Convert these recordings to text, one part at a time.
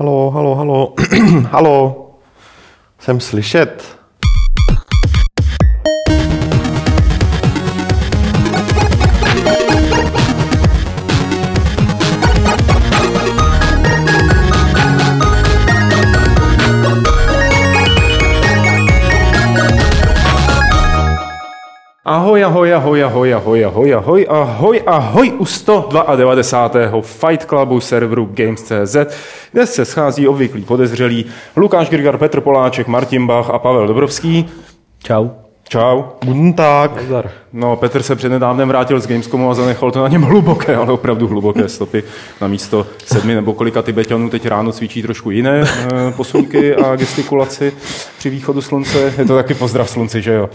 Halo, halo, halo. halo. Jsem slyšet. Ahoj, ahoj, ahoj, ahoj, ahoj, ahoj, ahoj, ahoj, ahoj u 192. Fight Clubu serveru Games.cz, kde se schází obvyklí podezřelí Lukáš Grigar, Petr Poláček, Martin Bach a Pavel Dobrovský. Čau. Čau. Guten Tag. No, Petr se přednedávnem vrátil z Gamescomu a zanechal to na něm hluboké, ale opravdu hluboké stopy. Na místo sedmi nebo kolika Tibetanů teď ráno cvičí trošku jiné e, posunky a gestikulaci při východu slunce. Je to taky pozdrav slunci, že jo?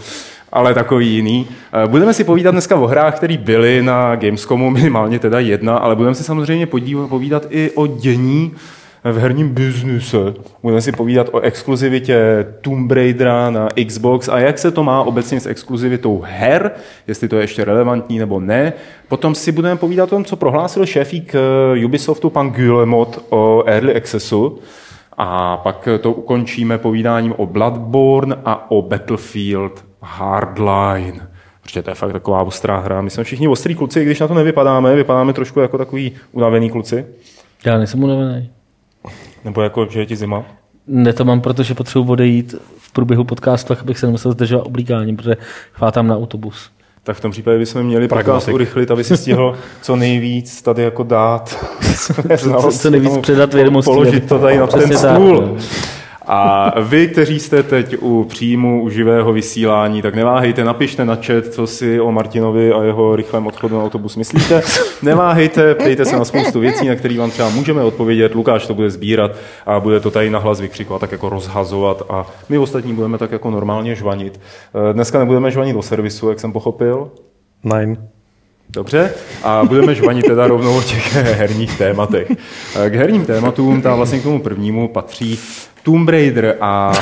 Ale takový jiný. Eh, budeme si povídat dneska o hrách, které byly na Gamescomu, minimálně teda jedna, ale budeme si samozřejmě podívat, povídat i o dění v herním biznise. Budeme si povídat o exkluzivitě Tomb Raidera na Xbox a jak se to má obecně s exkluzivitou her, jestli to je ještě relevantní nebo ne. Potom si budeme povídat o tom, co prohlásil šéfík eh, Ubisoftu pan Guillemot o Early Accessu. A pak to ukončíme povídáním o Bloodborne a o Battlefield Hardline. Protože to je fakt taková ostrá hra. My jsme všichni ostrý kluci, když na to nevypadáme, vypadáme trošku jako takový unavený kluci. Já nejsem unavený. Nebo jako, že je ti zima. Ne, to mám, protože potřebuji odejít v průběhu podcastu, abych se nemusel zdržovat oblíkáním, protože chvátám na autobus. Tak v tom případě bychom měli podcast urychlit, aby si stihl co nejvíc tady jako dát. co, co nejvíc předat vědomosti. Položit to tady na ten stůl. Tak, no. A vy, kteří jste teď u příjmu, u živého vysílání, tak neváhejte, napište na chat, co si o Martinovi a jeho rychlém odchodu na autobus myslíte. Neváhejte, ptejte se na spoustu věcí, na které vám třeba můžeme odpovědět. Lukáš to bude sbírat a bude to tady nahlas vykřikovat, tak jako rozhazovat a my ostatní budeme tak jako normálně žvanit. Dneska nebudeme žvanit do servisu, jak jsem pochopil. Nein. Dobře, a budeme žvanit teda rovnou o těch herních tématech. K herním tématům, tam vlastně k tomu prvnímu patří Tomb Raider a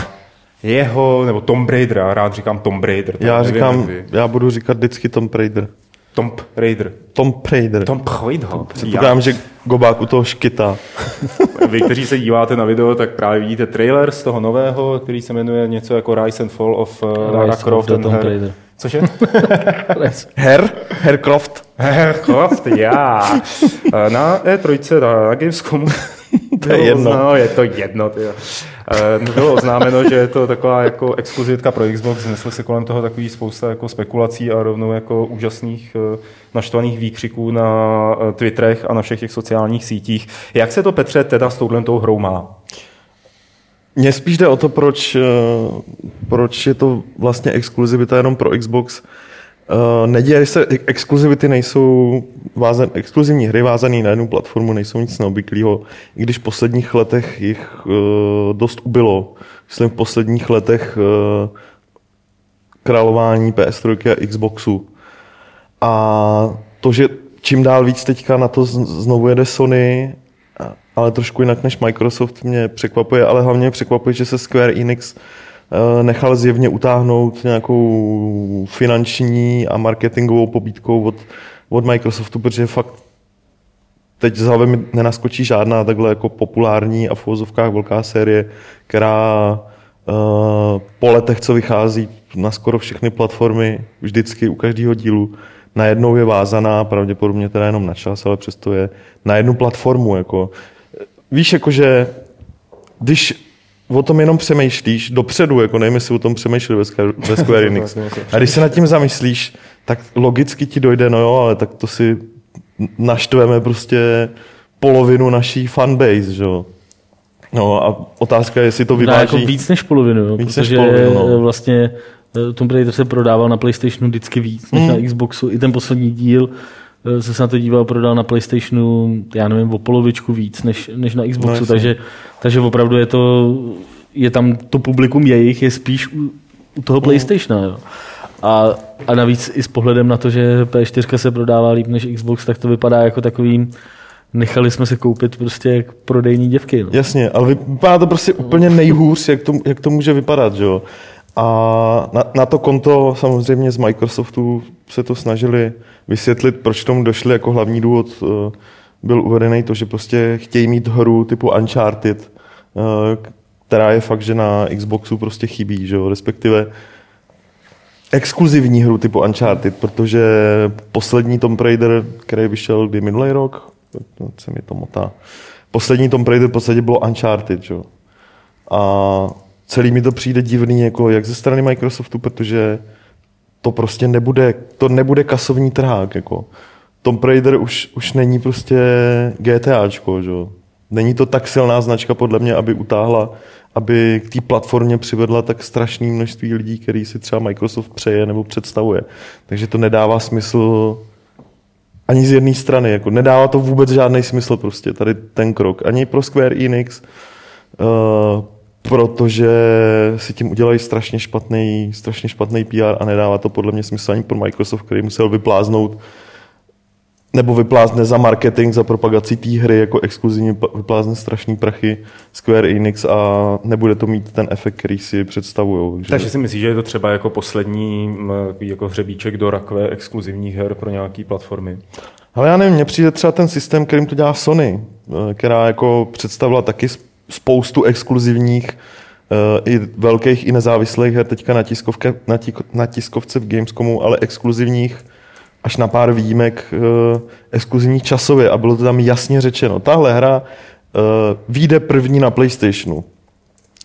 jeho, nebo Tom Raider, já rád říkám Tom Raider. Já nevím, říkám, já budu říkat vždycky Tom Raider. Tom Raider. Tom Raider. Tom Raider. Předpokládám, že Gobák u toho škytá. Vy, kteří se díváte na video, tak právě vidíte trailer z toho nového, který se jmenuje něco jako Rise and Fall of uh, Lara Croft and Tom Raider. Cože? Her? Hercroft. Hercroft, já. Na E3, na, Gamescomu to je jedno. No, je to jedno. Tyjo. Eh, bylo oznámeno, že je to taková jako exkluzivitka pro Xbox, znesly se kolem toho takový spousta jako spekulací a rovnou jako úžasných eh, naštvaných výkřiků na eh, Twitterech a na všech těch sociálních sítích. Jak se to, Petře, teda s touhle hrou má? Mně spíš jde o to, proč, proč je to vlastně exkluzivita jenom pro Xbox. Neděje se, exkluzivity nejsou vázen, exkluzivní hry vázané na jednu platformu nejsou nic neobvyklého, i když v posledních letech jich uh, dost ubylo. Myslím v posledních letech králování PS3 a Xboxu. A to, že čím dál víc teďka na to znovu jede Sony, ale trošku jinak než Microsoft mě překvapuje, ale hlavně překvapuje, že se Square Enix eh, nechal zjevně utáhnout nějakou finanční a marketingovou pobídkou od od Microsoftu, protože fakt teď z hlavy mi nenaskočí žádná takhle jako populární a v uvozovkách velká série, která uh, po letech, co vychází na skoro všechny platformy, vždycky u každého dílu, najednou je vázaná, pravděpodobně teda jenom na čas, ale přesto je na jednu platformu. Jako. Víš, jakože když o tom jenom přemýšlíš dopředu, jako nevím, jestli o tom přemýšleli ve Square Enix. A když se nad tím zamyslíš, tak logicky ti dojde, no jo, ale tak to si naštveme prostě polovinu naší fanbase, že jo. No a otázka je, jestli to vyváží... No, jako víc než polovinu, jo, víc protože než polovinu, no. vlastně eh, Tomb Raider se prodával na PlayStationu vždycky víc než mm. na Xboxu. I ten poslední díl se na to díval, prodal na PlayStationu, já nevím, o polovičku víc než, než na Xboxu, no, takže, takže opravdu je to, je tam to publikum jejich, je spíš u, u toho mm. PlayStationu. Jo. A, a navíc i s pohledem na to, že P4 se prodává líp než Xbox, tak to vypadá jako takový nechali jsme se koupit prostě jak prodejní děvky. No. Jasně, ale vypadá to prostě úplně nejhůř, jak to, jak to může vypadat, že jo. A na, na to konto samozřejmě z Microsoftu se to snažili vysvětlit, proč tomu došli jako hlavní důvod eh, byl uvedený to, že prostě chtějí mít hru typu Uncharted, která je fakt, že na Xboxu prostě chybí, že jo? respektive exkluzivní hru typu Uncharted, protože poslední Tomb Raider, který vyšel kdy minulý rok, no, se mi to motá, poslední Tomb Raider v podstatě bylo Uncharted, že? A celý mi to přijde divný, jako jak ze strany Microsoftu, protože to prostě nebude, to nebude kasovní trhák, jako. Tomb Raider už, už není prostě GTAčko, že? Není to tak silná značka podle mě, aby utáhla aby k té platformě přivedla tak strašné množství lidí, který si třeba Microsoft přeje nebo představuje. Takže to nedává smysl ani z jedné strany. Jako nedává to vůbec žádný smysl prostě tady ten krok. Ani pro Square Enix, uh, protože si tím udělají strašně špatný, strašně špatný PR a nedává to podle mě smysl ani pro Microsoft, který musel vypláznout nebo vyplázne za marketing, za propagaci té hry jako exkluzivní, vyplázne strašný prachy Square Enix a nebude to mít ten efekt, který si představují. Takže... takže si myslíš, že je to třeba jako poslední jako hřebíček do rakve exkluzivních her pro nějaké platformy? Ale já nevím, mně přijde třeba ten systém, kterým to dělá Sony, eh, která jako představila taky spoustu exkluzivních eh, i velkých i nezávislých her teďka na, tiskovke, na, tí, na tiskovce v Gamescomu, ale exkluzivních až na pár výjimek uh, exkluzivních časově a bylo to tam jasně řečeno. Tahle hra uh, vyjde první na PlayStationu.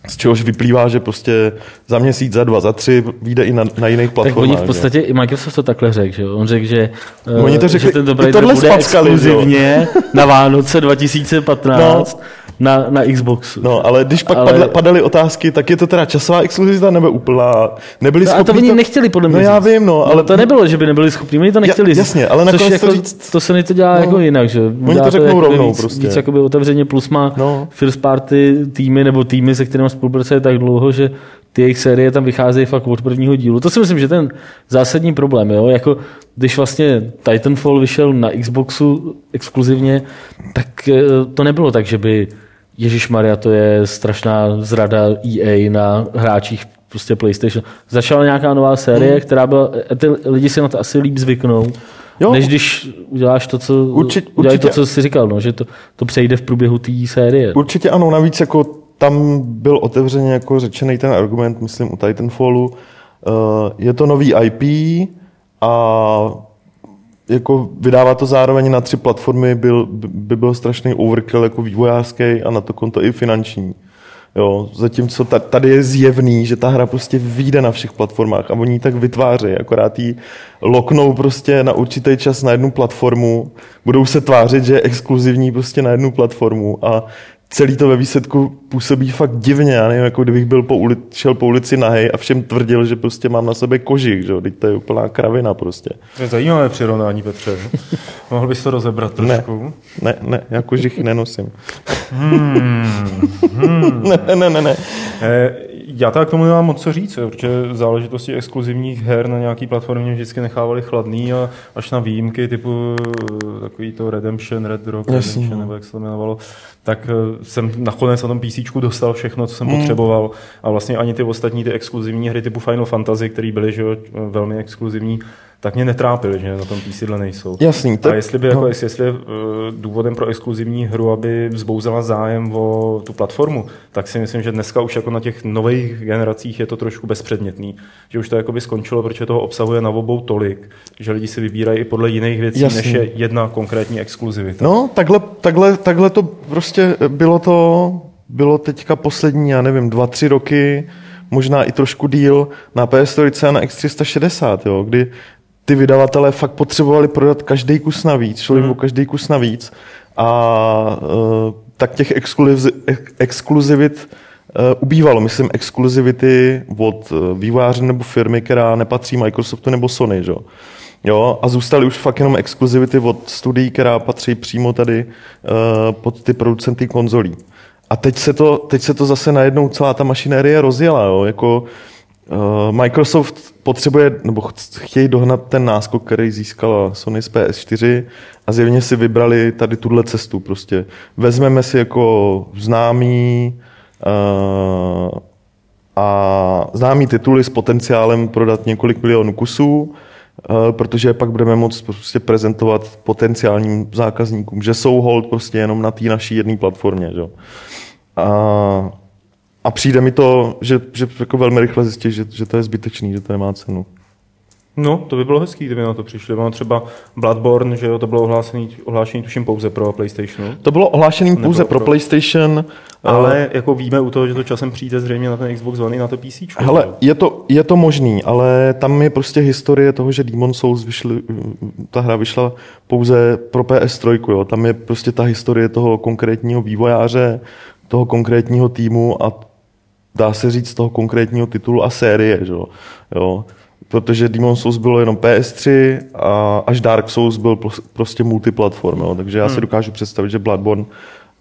Z čehož vyplývá, že prostě za měsíc, za dva, za tři vyjde i na, na jiných platformách. Tak oni v podstatě, že? i Microsoft to takhle řekl, že On řekl, že, uh, oni to řekli, že ten Raider bude exkluzivně na Vánoce 2015. No na, na Xboxu. No, ale když pak ale... padaly otázky, tak je to teda časová exkluzivita nebo úplná? Nebyli no, schopni a to oni to... nechtěli podle mě. No já vím, no, ale... No, to nebylo, že by nebyli schopni, oni to nechtěli. Ja, jasně, ale nakonec jako, to říct... To se mi to dělá no, jako jinak, že? Oni to řeknou jako rovnou víc, prostě. Víc jakoby otevřeně plus má no. first party týmy nebo týmy, se kterými spolupracuje tak dlouho, že ty jejich série tam vycházejí fakt od prvního dílu. To si myslím, že ten zásadní problém, jo? Jako, když vlastně Titanfall vyšel na Xboxu exkluzivně, tak eh, to nebylo tak, že by Ježíš Maria, to je strašná zrada EA na hráčích prostě PlayStation. Začala nějaká nová série, hmm. která byla, ty lidi si na to asi líp zvyknou, jo. než když uděláš to, co, Určit, určitě. to, co jsi říkal, no, že to, to přejde v průběhu té série. Určitě ano, navíc jako tam byl otevřeně jako řečený ten argument, myslím, u Titanfallu. Uh, je to nový IP a jako vydává to zároveň na tři platformy, byl, by byl strašný overkill jako vývojářský a na to konto i finanční. Jo, zatímco tady je zjevný, že ta hra prostě vyjde na všech platformách a oni ji tak vytváří, akorát ji loknou prostě na určitý čas na jednu platformu, budou se tvářit, že je exkluzivní prostě na jednu platformu a celý to ve výsledku působí fakt divně. Já nevím, jako kdybych byl po uli, šel po ulici nahej a všem tvrdil, že prostě mám na sebe kožich, že Teď to je úplná kravina prostě. To je zajímavé přirovnání, Petře. Mohl bys to rozebrat trošku? Ne, ne, ne já kožich nenosím. Hmm, hmm. ne, ne, ne, ne. Eh, já tak k tomu nemám moc co říct, protože záležitosti exkluzivních her na nějaký platformě vždycky nechávali chladný a až na výjimky typu takový to Redemption, Red Rock. Redemption, nebo jak se to jmenovalo, tak eh, jsem nakonec na tom PC dostal všechno, co jsem mm. potřeboval a vlastně ani ty ostatní ty exkluzivní hry typu Final Fantasy, které byly že, velmi exkluzivní, tak mě netrápily, že na tom PC nejsou. Jasný. Tak, a jestli by jako, no. jestli je eh, důvodem pro exkluzivní hru, aby vzbouzela zájem o tu platformu, tak si myslím, že dneska už jako na těch nových generacích je to trošku bezpředmětný. Že už to jako by skončilo, protože toho obsahuje na obou tolik, že lidi si vybírají i podle jiných věcí, Jasný. než je jedna konkrétní exkluzivita. No, takhle, takhle, takhle to prostě bylo to, bylo teďka poslední, já nevím, dva, tři roky, možná i trošku díl na PS4 a na X360, jo, kdy ty vydavatelé fakt potřebovali prodat každý kus navíc, šlo jim mm. o každý kus navíc a uh, tak těch exkluziv, exkluzivit uh, ubývalo. Myslím exkluzivity od uh, výváře nebo firmy, která nepatří Microsoftu nebo Sony. Že? Jo, a zůstaly už fakt jenom exkluzivity od studií, která patří přímo tady uh, pod ty producenty konzolí. A teď se to, teď se to zase najednou celá ta mašinérie rozjela. Jo? Jako, uh, Microsoft potřebuje, nebo chtějí dohnat ten náskok, který získala Sony z PS4 a zjevně si vybrali tady tuhle cestu prostě. Vezmeme si jako známý uh, a známý tituly s potenciálem prodat několik milionů kusů, uh, protože pak budeme moct prostě prezentovat potenciálním zákazníkům, že jsou hold prostě jenom na té naší jedné platformě. Že? A a přijde mi to, že, že jako velmi rychle zjistí, že, že to je zbytečný, že to nemá cenu. No, to by bylo hezký, kdyby na to přišli. Mám třeba Bloodborne, že jo, to bylo ohlášený, ohlášený tuším pouze pro PlayStation. To bylo ohlášený pouze pro, pro PlayStation. Ale uh, jako víme u toho, že to časem přijde zřejmě na ten Xbox One i na to PC. Hele, je to, je to možný, ale tam je prostě historie toho, že Demon Souls vyšli, ta hra vyšla pouze pro PS3, jo. Tam je prostě ta historie toho konkrétního vývojáře, toho konkrétního týmu a dá se říct toho konkrétního titulu a série, že jo protože Demon Souls bylo jenom PS3 a až Dark Souls byl prostě multiplatform, jo. takže já si hmm. dokážu představit, že Bloodborne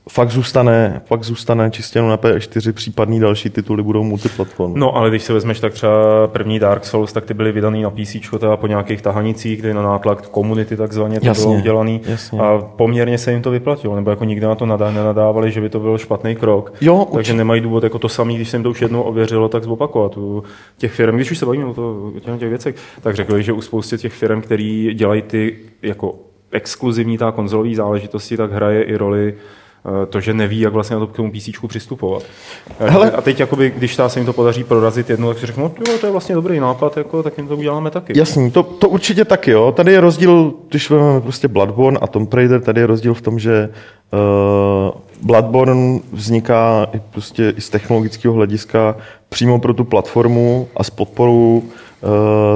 fakt zůstane, fakt zůstane čistě na P4, případný další tituly budou multiplatform. No ale když se vezmeš tak třeba první Dark Souls, tak ty byly vydaný na PC, teda po nějakých tahanicích, kdy na nátlak komunity takzvaně to jasně, bylo udělaný jasně. a poměrně se jim to vyplatilo, nebo jako nikdy na to nenadávali, že by to byl špatný krok. Jo, takže nemají důvod jako to samý, když se jim to už jednou ověřilo, tak zopakovat. U těch firm, když už se bavíme o, to, o těch věcech, tak řekli, že u spoustě těch firm, který dělají ty jako exkluzivní ta konzolový záležitosti, tak hraje i roli to, že neví, jak vlastně na to k tomu PC přistupovat. Eh, Hele. A teď, jakoby, když se jim to podaří prorazit jedno, tak si řeknu, no, to je vlastně dobrý nápad, jako, tak jim to uděláme taky. Jasný, to, to určitě taky. Jo. Tady je rozdíl, když vezmeme prostě Bloodborne a Tomb Raider, tady je rozdíl v tom, že uh, Bloodborne vzniká i, prostě i z technologického hlediska přímo pro tu platformu a s podporou uh,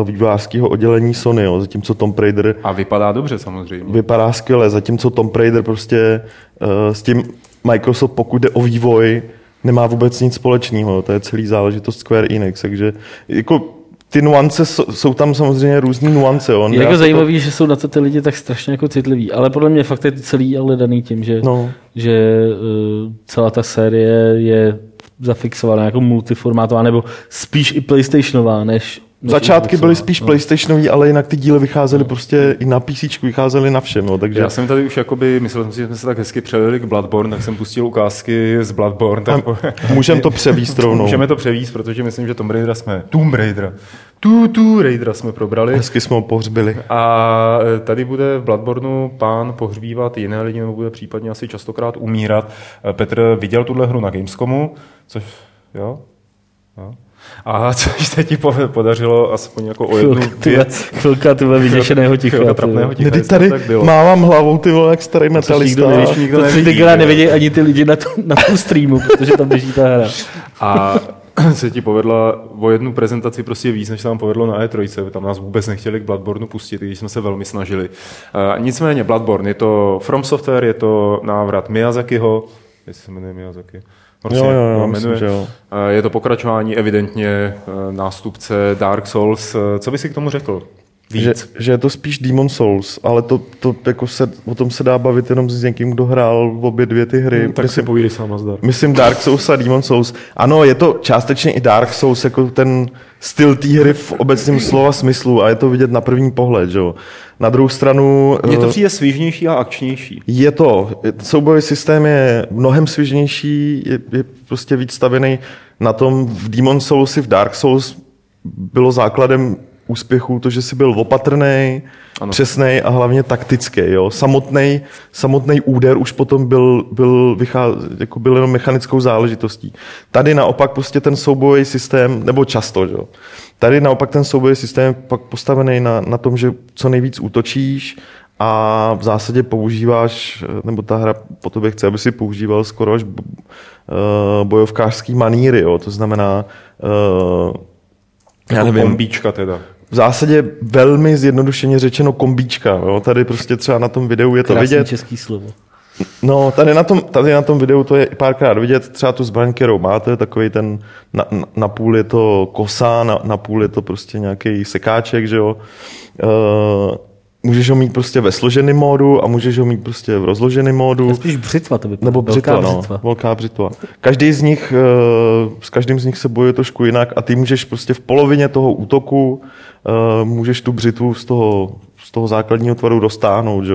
vývojářského oddělení Sony, jo, zatímco Tom Raider... A vypadá dobře samozřejmě. Vypadá skvěle, zatímco Tom Raider prostě uh, s tím Microsoft, pokud jde o vývoj, nemá vůbec nic společného. To je celý záležitost Square Enix, takže jako ty nuance jsou tam samozřejmě různý nuance. Jo. Je jako zajímavý, to... že jsou na to ty lidi tak strašně jako citliví, ale podle mě fakt je to celý ale daný tím, že, no. že uh, celá ta série je zafixovaná jako multiformátová, nebo spíš i PlayStationová, než Začátky byly spíš no. PlayStationový, ale jinak ty díly vycházely no. prostě i na PC, vycházely na všem. No, takže... Já jsem tady už jakoby, myslel jsem si, že jsme se tak hezky přelili k Bloodborne, tak jsem pustil ukázky z Bloodborne. Tak... Můžeme to převíst rovnou. Můžeme to převíst, protože myslím, že Tomb Raider jsme, Tomb Raider, tu, tu Raidera jsme probrali. Hezky jsme ho pohřbili. A e, tady bude v Bloodborneu pán pohřbívat jiné lidi, nebo bude případně asi častokrát umírat. E, Petr viděl tuhle hru na Gamescomu, což, jo? jo? A což se ti podařilo aspoň jako o jednu věc. Chvilka ty vyděšeného ticha. Chvilka trapného ticha. Kdy tady bylo. mávám hlavou ty vole, jak starý metalista. Nikdo neví, nikdo to nevidí, ty nevidí ani ty lidi na, tom, na tom streamu, protože tam běží ta hra. A se ti povedla o jednu prezentaci prostě víc, než se nám povedlo na E3. Tam nás vůbec nechtěli k Bloodborne pustit, když jsme se velmi snažili. Uh, nicméně Bloodborne je to From Software, je to návrat Miyazakiho, jestli se jmenuje Miyazaki, Prostě jo, jo, jo, myslím, že jo. Je to pokračování evidentně eh, nástupce Dark Souls. Eh, co by si k tomu řekl? Víc. Že, že je to spíš Demon Souls, ale to, to jako se, o tom se dá bavit jenom s někým, kdo hrál v obě dvě ty hry. Hmm, tak myslím, si povídej sám zdar. Myslím Dark Souls a Demon Souls. Ano, je to částečně i Dark Souls, jako ten styl té hry v obecném slova smyslu a je to vidět na první pohled, že jo. Na druhou stranu... Mně to eh, přijde svížnější a akčnější. Je to. Soubojový systém je mnohem svížnější, je, je prostě víc stavěný na tom v Demon Souls i v Dark Souls bylo základem úspěchů to, že jsi byl opatrný, přesný a hlavně taktický. Jo? Samotný, samotný úder už potom byl, byl, vycház, jako byl jenom mechanickou záležitostí. Tady naopak prostě ten soubojový systém, nebo často, jo? tady naopak ten soubojový systém je pak postavený na, na tom, že co nejvíc útočíš a v zásadě používáš, nebo ta hra po tobě chce, aby si používal skoro až bojovkářský maníry, jo? to znamená uh, já nevím. Kombíčka teda v zásadě velmi zjednodušeně řečeno kombíčka. Jo? Tady prostě třeba na tom videu je to Krásný vidět. český slovo. No, tady na, tom, tady na tom videu to je párkrát vidět, třeba tu zbraň, kterou máte, takový ten, na, na půl je to kosa, na, na půl je to prostě nějaký sekáček, že jo. Uh, můžeš ho mít prostě ve složeném módu a můžeš ho mít prostě v rozloženém módu. Je spíš břitva to by Nebo břitva, velká no, břitva. velká břitva. Každý z nich, eh, s každým z nich se bojuje trošku jinak a ty můžeš prostě v polovině toho útoku uh, můžeš tu břitvu z toho, z toho základního tvaru dostáhnout. Že?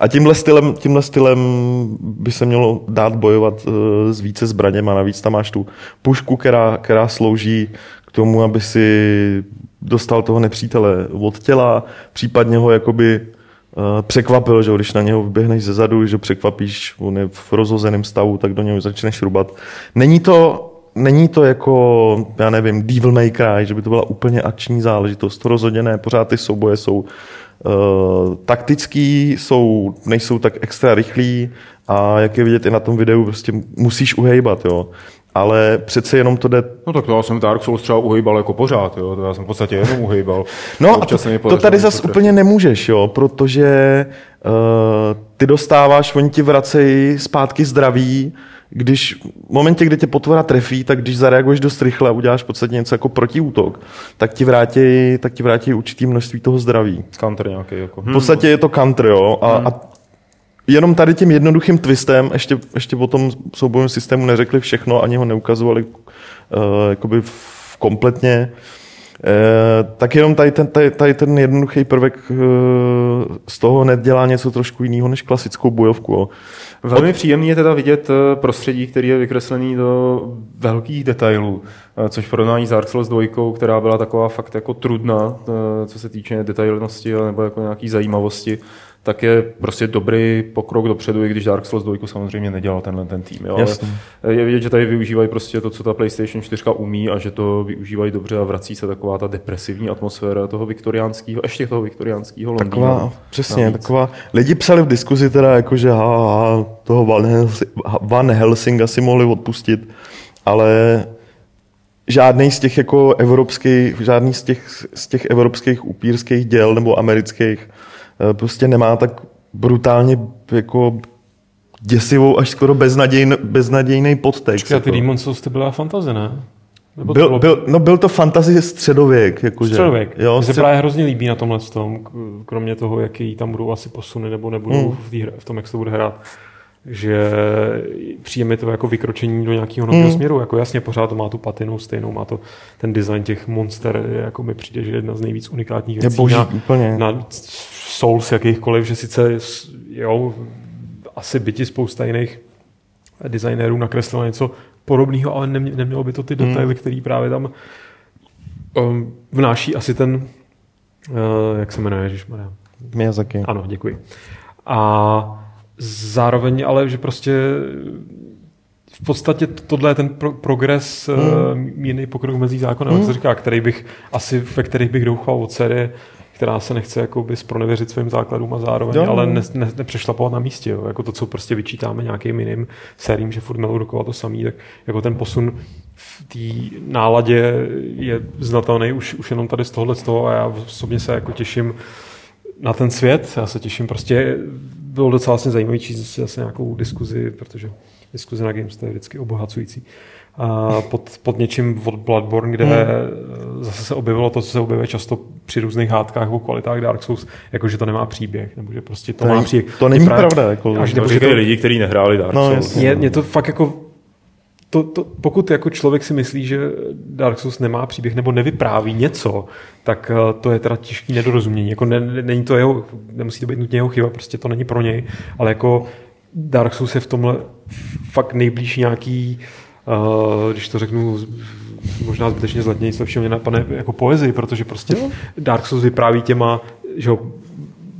A tímhle stylem, tímhle stylem by se mělo dát bojovat uh, s více zbraněma. Navíc tam máš tu pušku, která, která slouží k tomu, aby si dostal toho nepřítele od těla, případně ho jakoby uh, překvapil, že když na něho vyběhneš ze zadu, že překvapíš, on je v rozhozeném stavu, tak do něho začneš rubat. Není to není to jako, já nevím, Devil May Cry, že by to byla úplně akční záležitost. To rozhodně ne, pořád ty souboje jsou uh, taktický, jsou, nejsou tak extra rychlí a jak je vidět i na tom videu, prostě musíš uhejbat, jo ale přece jenom to jde... No tak to já jsem Dark Souls třeba uhejbal jako pořád, jo, to já jsem v podstatě jenom uhejbal. No a to, to tady zase úplně nemůžeš, jo, protože uh, ty dostáváš, oni ti vracejí zpátky zdraví, když v momentě, kdy tě potvora trefí, tak když zareaguješ dost rychle a uděláš v podstatě něco jako protiútok, tak ti vrátí, tak ti vrátí určitý množství toho zdraví. Counter nějaký. Jako. V podstatě je to counter, jo. A, hmm. a jenom tady tím jednoduchým twistem, ještě, ještě po tom soubojovém systému neřekli všechno, ani ho neukazovali uh, jakoby v, kompletně, uh, tak jenom tady ten, tady, tady ten jednoduchý prvek uh, z toho nedělá něco trošku jiného než klasickou bojovku. Jo. Velmi Od... příjemný je teda vidět prostředí, který je vykreslený do velkých detailů, což v porovnání s Dark Souls 2, která byla taková fakt jako trudná, co se týče detailnosti nebo jako nějaký zajímavosti, tak je prostě dobrý pokrok dopředu, i když Dark Souls 2 samozřejmě nedělal tenhle ten tým. Jo? Ale je vidět, že tady využívají prostě to, co ta PlayStation 4 umí a že to využívají dobře a vrací se taková ta depresivní atmosféra toho viktoriánského, ještě toho viktoriánského Londýna. Taková, přesně, navíc. taková, lidi psali v diskuzi teda jako, že ha, ha, toho Van, Helsing, Van Helsinga si mohli odpustit, ale žádný z těch jako evropských, žádný z těch, z těch evropských upírských děl nebo amerických prostě nemá tak brutálně jako děsivou až skoro beznadějn, beznadějný podtext. Počkej, ty jako. Demon Souls ty byla fantazy, ne? Nebo byl, bylo... byl, no byl to fantazie středověk. Jakože. Středověk. Jo, Mně se právě hrozně líbí na tomhle tom, kromě toho, jaký tam budou asi posuny, nebo nebudou hmm. v, hře, v tom, jak se to bude hrát že přijeme to jako vykročení do nějakého nového hmm. směru. Jako jasně pořád to má tu patinu stejnou, má to ten design těch monster, jako mi přijde, že je jedna z nejvíc unikátních věcí je boží, na, úplně. na Souls jakýchkoliv, že sice jo, asi byti spousta jiných designérů nakreslilo něco podobného, ale nemě, nemělo by to ty detaily, hmm. který právě tam um, vnáší asi ten, uh, jak se jmenuje, Ježišmarja? Miyazaki. Ano, děkuji. A zároveň ale, že prostě v podstatě tohle je ten pro- progres, hmm. jiný pokrok mezi zákonem, hmm. jak se říká, který bych asi, ve kterých bych doufal od série, která se nechce jakoby spronevěřit svým základům a zároveň, jo. ale ne, ne, nepřešlapovat na místě. Jo. Jako to, co prostě vyčítáme nějakým jiným sériím, že furt mělo dokola to samý, tak jako ten posun v té náladě je znatelný už, už jenom tady z tohohle z toho a já osobně se jako těším na ten svět. Já se těším prostě, bylo docela vlastně zajímavý číst zase nějakou diskuzi, protože diskuze na Games to je vždycky obohacující. A pod, pod něčím od Bloodborne, kde hmm. zase se objevilo to, co se objevuje často při různých hádkách o kvalitách Dark Souls, jako že to nemá příběh, nebo že prostě to, to má příběh. To není právě, pravda. Jako, až, to říkají to, lidi, kteří nehráli Dark no, Souls. Mě, mě to fakt jako to, to, pokud jako člověk si myslí, že Dark Souls nemá příběh nebo nevypráví něco, tak eh, to je teda těžký nedorozumění. Jako ne, není to jeho, nemusí to být nutně jeho chyba, prostě to není pro něj, ale jako Dark Souls je v tomhle fakt nejblíž nějaký, uh, když to řeknu možná zbytečně zlatněji, co mě napadne jako poezii, protože prostě Dark Souls vypráví těma, že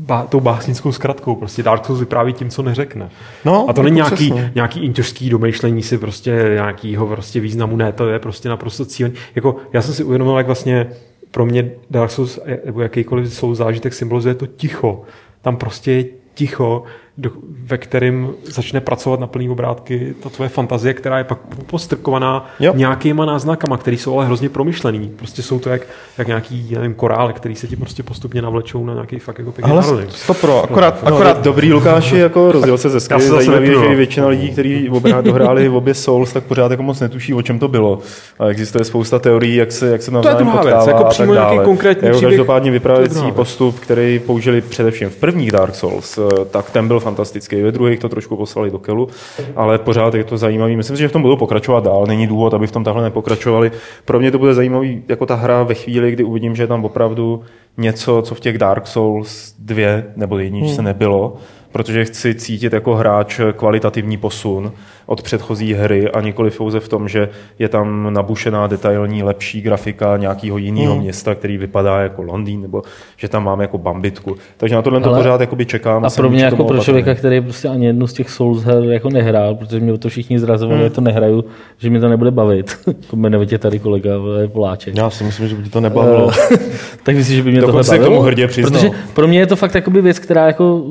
bá, tou básnickou zkratkou. Prostě Dark Souls vypráví tím, co neřekne. No, a to není jako nějaký, nějaký intořský domýšlení si prostě nějakýho prostě významu, ne, to je prostě naprosto cílený. Jako, já jsem si uvědomil, jak vlastně pro mě Dark Souls nebo jakýkoliv jsou zážitek symbolizuje to ticho. Tam prostě je ticho, do, ve kterém začne pracovat na plný obrátky ta tvoje fantazie, která je pak postrkovaná jo. nějakýma náznakama, které jsou ale hrozně promyšlený. Prostě jsou to jak, jak nějaký, nevím, korále, který se ti prostě postupně navlečou na nějaký fakt jako pěkný Ale to pro, akorát, no, akorát no, dobrý Lukáši, jako rozděl se ze skvělý, zajímavý, že většina lidí, kteří dohráli v obě Souls, tak pořád jako moc netuší, o čem to bylo. A existuje spousta teorií, jak se, jak se navzájem to je věc, jako přímo nějaký konkrétní jako Každopádně vyprávěcí postup, který použili především v prvních Dark Souls, eh, tak ten byl fantastický. Ve druhých to trošku poslali do kelu, ale pořád je to zajímavý. Myslím si, že v tom budou pokračovat dál. Není důvod, aby v tom takhle nepokračovali. Pro mě to bude zajímavý jako ta hra ve chvíli, kdy uvidím, že je tam opravdu něco, co v těch Dark Souls 2 nebo jedničce hmm. nebylo protože chci cítit jako hráč kvalitativní posun od předchozí hry a nikoli pouze v tom, že je tam nabušená detailní lepší grafika nějakého jiného hmm. města, který vypadá jako Londýn, nebo že tam máme jako bambitku. Takže na tohle to pořád jakoby čekám. A pro mě jako pro člověka, který prostě ani jednu z těch Souls her jako nehrál, protože mě to všichni zrazovali, hmm. že to nehraju, že mě to nebude bavit. Jmenuje tě tady kolega Poláček. Já si myslím, že by to nebavilo. tak myslím, že by mě to bavilo. k tomu hrdě přiznal. Protože pro mě je to fakt věc, která jako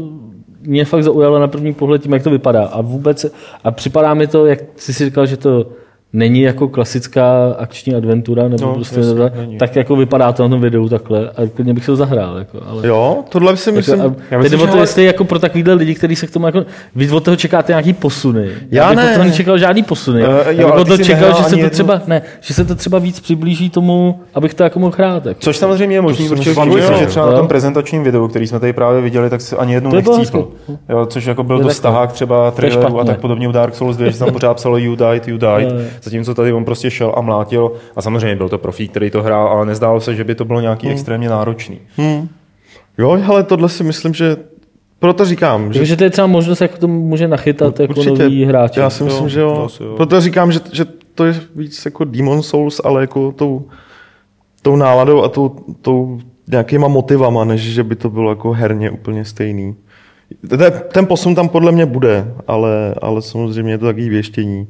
mě fakt zaujalo na první pohled tím, jak to vypadá. A vůbec, a připadá mi to, jak jsi si říkal, že to není jako klasická akční adventura, nebo no, prostě jasný, takhle, tak jako vypadá to na tom videu takhle a klidně bych se to zahrál. Jako, ale, jo, tohle si jako, myslím. Jako, já myslím, to, ale... jestli jako pro takovýhle lidi, kteří se k tomu jako, vy od toho čekáte nějaký posuny. Já, já ne. Od toho žádný posuny. Uh, jo, já bych od toho čekal, že se, to třeba, ne, že se to třeba víc přiblíží tomu, abych to jako mohl hrát. Jako. Což samozřejmě je možný, protože že třeba na tom prezentačním videu, který jsme tady právě viděli, tak se ani jednou nechcípl. Což jako byl to stahák třeba trailerů a tak podobně u Dark Souls 2, že tam pořád psalo you died, you died, zatímco tady on prostě šel a mlátil a samozřejmě byl to profík, který to hrál, ale nezdálo se, že by to bylo nějaký hmm. extrémně náročný. Hmm. Jo, ale tohle si myslím, že proto říkám. Že, že to je třeba možnost, jak to může nachytat jako Určitě, nový hráč. Já si myslím, jo, že jo. jo. Proto říkám, že, že to je víc jako Demon Souls, ale jako tou, tou náladou a tou, tou nějakýma motivama, než že by to bylo jako herně úplně stejný. Ten posun tam podle mě bude, ale, ale samozřejmě je to takový věštění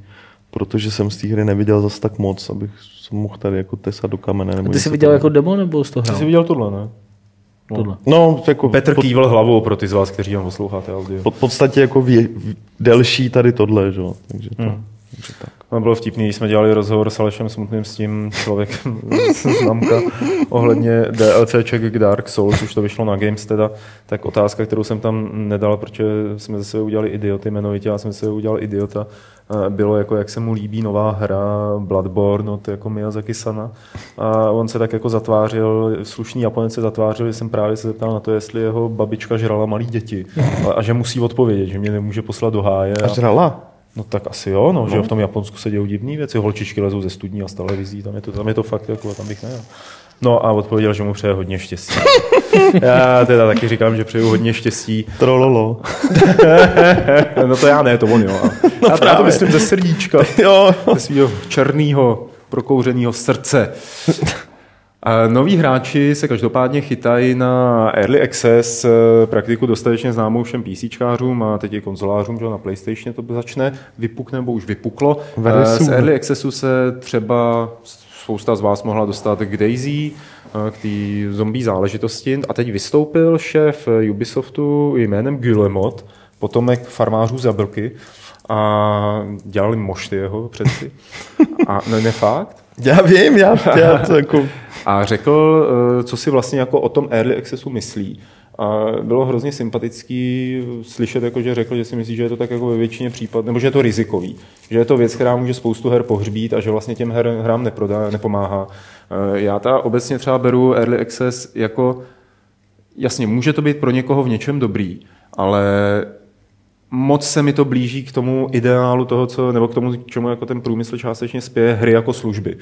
protože jsem z té hry neviděl zas tak moc, abych se mohl tady jako tesat do kamene. Nebo A ty jsi viděl jako demo nebo z toho Ty jsi viděl tohle, ne? No. Tohle. No, jako Petr pod... kýval hlavou pro ty z vás, kteří vám posloucháte. V podstatě jako vě, delší tady tohle, že? takže to. Hmm. Takže tak. No, bylo vtipný, když jsme dělali rozhovor s Alešem Smutným s tím člověkem známka ohledně DLCček k Dark Souls, už to vyšlo na Games teda, tak otázka, kterou jsem tam nedal, protože jsme zase udělali idioty, jmenovitě, já jsem se udělal idiota, bylo jako, jak se mu líbí nová hra Bloodborne od jako Miyazaki Sana. A on se tak jako zatvářil, slušný Japonec se zatvářil, že jsem právě se zeptal na to, jestli jeho babička žrala malý děti a, a že musí odpovědět, že mě nemůže poslat do háje. A, a žrala? No tak asi jo, no, no. že v tom Japonsku se dějí divné věci, holčičky lezou ze studní a z televizí, tam je to, tam je to fakt, jako, tam bych nejel. No a odpověděl, že mu přeje hodně štěstí. já teda taky říkám, že přeju hodně štěstí. Trololo. no to já ne, to on jo. No já, já to myslím ze srdíčka. jo. Ze svého černého prokouřeného srdce. Noví hráči se každopádně chytají na Early Access, eh, praktiku dostatečně známou všem PCčkářům a teď i konzolářům, že na PlayStation to začne, vypukne nebo už vypuklo. Eh, z Early Accessu se třeba spousta z vás mohla dostat k Daisy, eh, k té zombie záležitosti. A teď vystoupil šéf Ubisoftu jménem Guillemot, potomek farmářů Zabrky, a dělali mošty jeho přeci. A ne, ne fakt? Já vím, já, já to jako... A řekl, eh, co si vlastně jako o tom Early Accessu myslí. A bylo hrozně sympatický slyšet, jako, že řekl, že si myslí, že je to tak jako ve většině případů, nebo že je to rizikový, že je to věc, která může spoustu her pohřbít a že vlastně těm her, hrám neprodá, nepomáhá. Eh, já ta obecně třeba beru Early Access jako, jasně, může to být pro někoho v něčem dobrý, ale moc se mi to blíží k tomu ideálu toho, co, nebo k tomu, k čemu jako ten průmysl částečně spěje, hry jako služby.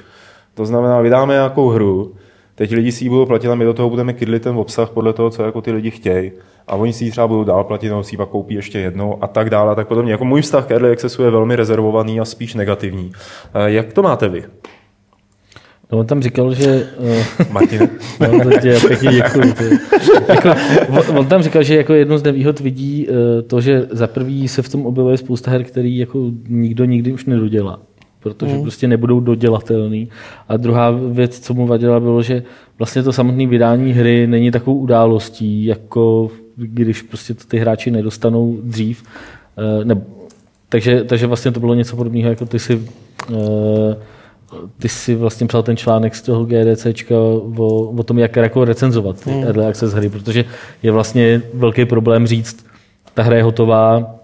To znamená, vydáme nějakou hru, teď lidi si ji budou platit a my do toho budeme kydlit ten obsah podle toho, co jako ty lidi chtějí. A oni si ji třeba budou dál platit, nebo si ji pak koupí ještě jednou a tak dále a tak podobně. Jako můj vztah k Early Accessu je velmi rezervovaný a spíš negativní. Eh, jak to máte vy? No on tam říkal, že... Eh, Martin. no, to tě pěkně děkuji. Jako, on tam říkal, že jako jednu z nevýhod vidí eh, to, že za prvý se v tom objevuje spousta her, který jako nikdo nikdy už nedodělá protože mm. prostě nebudou dodělatelný. A druhá věc, co mu vadila, bylo, že vlastně to samotné vydání hry není takovou událostí, jako když prostě to ty hráči nedostanou dřív. Eh, ne, takže, takže vlastně to bylo něco podobného, jako ty si ty si vlastně psal ten článek z toho GDCčka o, o tom, jak jako recenzovat ty hmm. Early Access hry, protože je vlastně velký problém říct, ta hra je hotová,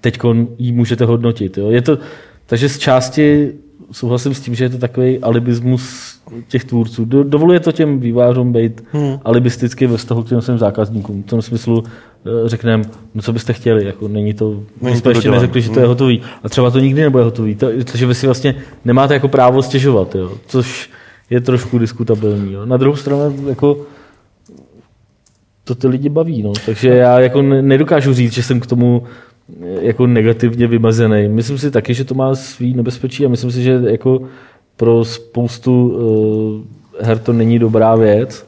teď ji můžete hodnotit. Jo. Je to, takže z části souhlasím s tím, že je to takový alibismus těch tvůrců. Do, dovoluje to těm vývářům být hmm. alibisticky ve vztahu k těm svým zákazníkům. V tom smyslu eh, řekneme, no co byste chtěli, jako není to, není jsme to ještě neřekli, že to je hmm. hotový. A třeba to nikdy nebude hotový, to, takže vy si vlastně nemáte jako právo stěžovat, jo, což je trošku diskutabilní. Jo. Na druhou stranu, jako to ty lidi baví. No. Takže já jako nedokážu říct, že jsem k tomu jako negativně vymazený. Myslím si taky, že to má svý nebezpečí a myslím si, že jako pro spoustu uh, her to není dobrá věc.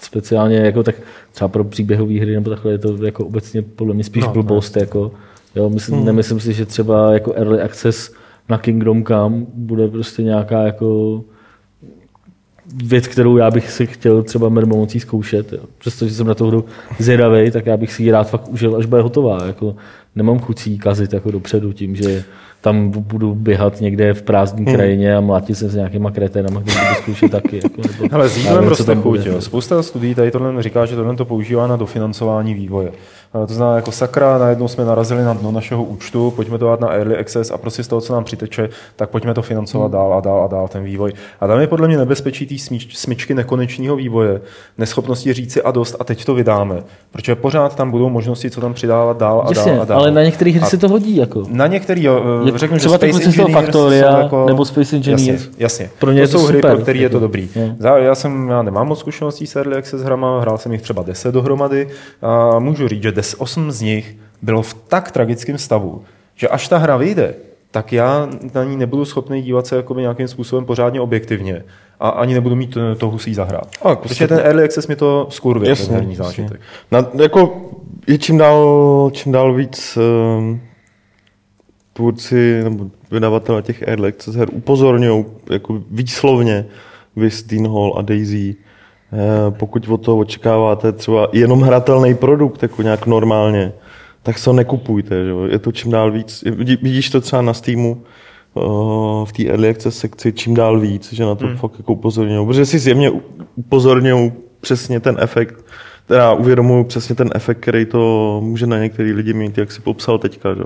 Speciálně jako tak třeba pro příběhové hry nebo takhle je to jako obecně podle mě spíš no, blbost. Jako, jo, myslím, hmm. Nemyslím si, že třeba jako early access na Kingdom Come bude prostě nějaká jako věc, kterou já bych si chtěl třeba mermomocí zkoušet. Jo. Přestože jsem na to hru zvědavý, tak já bych si ji rád fakt užil, až bude hotová. Jako, nemám chuť kazit jako dopředu tím, že tam budu běhat někde v prázdné hmm. krajině a mlátit se s nějakýma kreténama, které budu zkoušet taky. Jako, nebo, Ale s prostě chuť. Spousta studií tady tohle říká, že tohle to používá na dofinancování vývoje. To znamená, jako sakra, najednou jsme narazili na dno našeho účtu, pojďme to dát na early access a prostě z toho, co nám přiteče, tak pojďme to financovat hmm. dál a dál a dál ten vývoj. A tam je podle mě nebezpečí té smyčky nekonečného vývoje, neschopnosti říci a dost a teď to vydáme. Protože pořád tam budou možnosti, co tam přidávat dál a Jasně, dál a dál. Ale na některých hry se to hodí. Jako. Na některý, jo, řeknu, třeba že Space Engineers Factoria, jako, nebo Space Engineers. Jasně, jasně. Pro mě to, to jsou super, hry, pro které je to jako. dobrý. Je. Já, jsem, já nemám moc zkušeností s early access hrama, hrál jsem jich třeba 10 dohromady a můžu říct, že 8 z nich bylo v tak tragickém stavu, že až ta hra vyjde, tak já na ní nebudu schopný dívat se jakoby nějakým způsobem pořádně objektivně a ani nebudu mít eh, to husí zahrát. A, prostě ten early access mi to skurvě, jasně, ten herní zážitek. Na, jako je čím dál, čím dál víc um, tvůrci nebo vydavatele těch access her upozorňují jako výslovně vys Dean Hall a Daisy, eh, pokud od toho očekáváte třeba jenom hratelný produkt, jako nějak normálně, tak se ho nekupujte. Že? Je to čím dál víc. Vidíš to třeba na Steamu, v té early access sekci čím dál víc, že na to hmm. fakt jako upozorňují. Protože si zjevně upozorňují přesně ten efekt, teda uvědomuju přesně ten efekt, který to může na některý lidi mít, jak si popsal teďka. Že?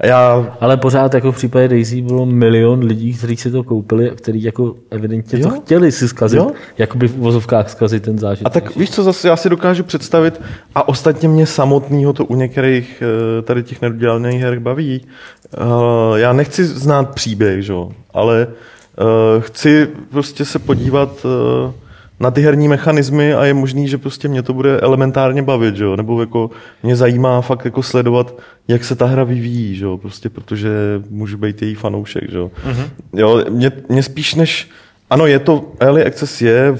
A já... Ale pořád jako v případě Daisy bylo milion lidí, kteří si to koupili a kteří jako evidentně jo? to chtěli si zkazit, jo? jakoby v vozovkách zkazit ten zážitek. A tak víš co, zase já si dokážu představit a ostatně mě samotného to u některých eh, tady těch nedodělaných her baví. Eh, já nechci znát příběh, že? ale eh, chci prostě se podívat na ty herní mechanismy a je možný, že prostě mě to bude elementárně bavit, že jo? nebo jako mě zajímá fakt jako sledovat, jak se ta hra vyvíjí, že jo? prostě protože můžu být její fanoušek. Že jo? Mm-hmm. Jo, mě, mě spíš než, ano, je to, Early Access je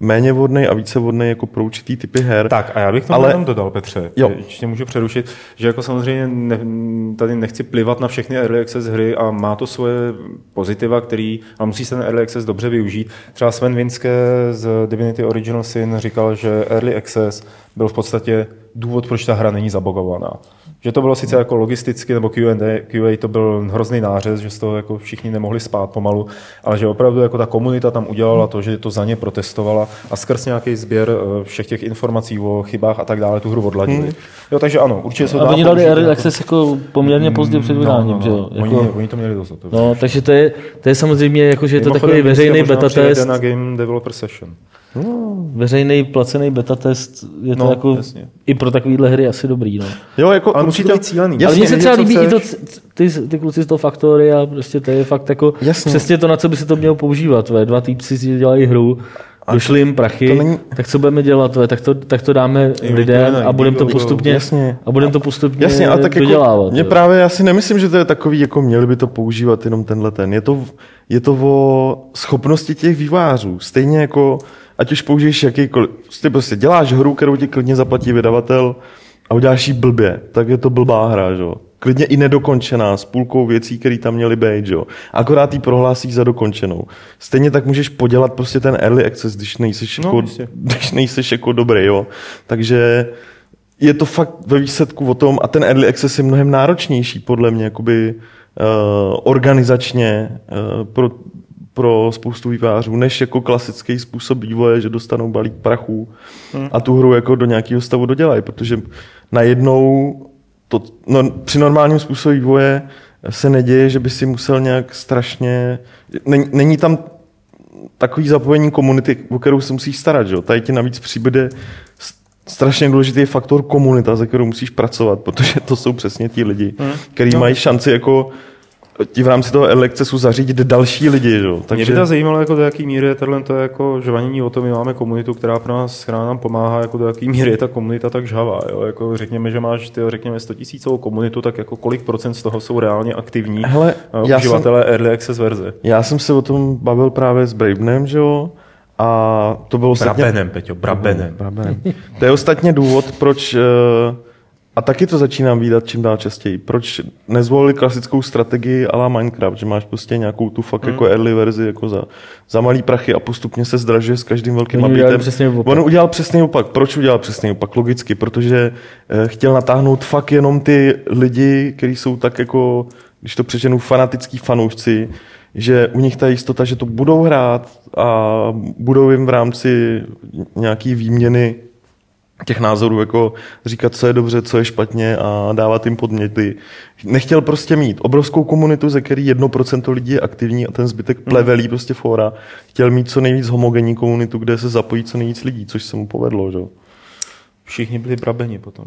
méně vodný a více vodný jako pro určitý typy her. Tak a já bych to ale... jenom dodal, Petře, jo. ještě můžu přerušit, že jako samozřejmě ne, tady nechci plivat na všechny Early Access hry a má to svoje pozitiva, který, a musí se ten Early Access dobře využít. Třeba Sven Vinske z Divinity Original Sin říkal, že Early Access byl v podstatě důvod, proč ta hra není zabogovaná. Že to bylo sice jako logisticky, nebo Q&A, QA to byl hrozný nářez, že z toho jako všichni nemohli spát pomalu, ale že opravdu jako ta komunita tam udělala to, že to za ně protestovala a skrz nějaký sběr eh, všech těch informací o chybách a tak dále tu hru odladili. Hmm. Jo, takže ano, určitě se A oni dali early access jako poměrně pozdě před vydáním, no, no, no. že jo? Jako, oni, oni, to měli dost. To no, takže to je, to je samozřejmě jako, že je to takový veřejný beta test. na Game Developer Session. No, veřejný placený beta test je to no, jako jasně. i pro takovéhle hry asi dobrý. No. Jo, jako ale musí to být cílený. Ale mně se třeba líbí i to, ty, ty kluci z toho Factoria, prostě to je fakt jako jasně. přesně to, na co by se to mělo používat. Ve. Dva týpci si dělají hru, a došly jim prachy, není... tak co budeme dělat, tak to, tak to dáme I lidem a budeme to postupně, jasně. a budeme to postupně jasně, a tak jako dodělávat. Jako, mě právě, já si nemyslím, že to je takový, jako měli by to používat jenom tenhle ten. Je to, je to o schopnosti těch vývářů. Stejně jako ať už použiješ jakýkoliv, ty prostě děláš hru, kterou ti klidně zaplatí vydavatel a uděláš ji blbě, tak je to blbá hra, že? Klidně i nedokončená, s půlkou věcí, které tam měly být, že? Akorát ji prohlásíš za dokončenou. Stejně tak můžeš podělat prostě ten early access, když nejseš, no, jako, když nejseš jako dobrý, jo. Takže je to fakt ve výsledku o tom, a ten early access je mnohem náročnější, podle mě, jakoby uh, organizačně uh, pro, pro spoustu vývářů, než jako klasický způsob vývoje, že dostanou balík prachů hmm. a tu hru jako do nějakého stavu dodělají, protože najednou to, no, při normálním způsobu vývoje se neděje, že by si musel nějak strašně... Není, není tam takový zapojení komunity, o kterou se musíš starat. Že? Tady ti navíc přibude strašně důležitý faktor komunita, ze kterou musíš pracovat, protože to jsou přesně ti lidi, hmm. kteří no. mají šanci jako ti v rámci toho early accessu zařídit další lidi. Jo. Takže... Mě by to zajímalo, jako do jaký míry je tohle to jako žvanění o tom, my máme komunitu, která pro nás, která nám pomáhá, jako do jaký míry je ta komunita tak žhavá. Jo. Jako řekněme, že máš ty, řekněme 100 tisícovou komunitu, tak jako kolik procent z toho jsou reálně aktivní Hele, uh, uživatelé jsem, early access verze? Já jsem se o tom bavil právě s Bravenem, že jo, a to bylo ostatně... Brabenem, Peťo, brabenem. brabenem. To je ostatně důvod, proč uh, a taky to začínám výdat čím dál častěji. Proč nezvolili klasickou strategii ala Minecraft, že máš prostě nějakou tu fakt mm. jako early verzi jako za, za malý prachy a postupně se zdražuje s každým velkým updatem. On udělal přesný opak. Proč udělal přesný opak? Logicky, protože eh, chtěl natáhnout fakt jenom ty lidi, kteří jsou tak jako, když to přečenu, fanatický fanoušci, že u nich ta jistota, že to budou hrát a budou jim v rámci nějaký výměny těch názorů, jako říkat, co je dobře, co je špatně a dávat jim podměty. Nechtěl prostě mít obrovskou komunitu, ze který jedno procento lidí je aktivní a ten zbytek hmm. plevelí prostě fora. Chtěl mít co nejvíc homogenní komunitu, kde se zapojí co nejvíc lidí, což se mu povedlo. Že? Všichni byli brabeni potom.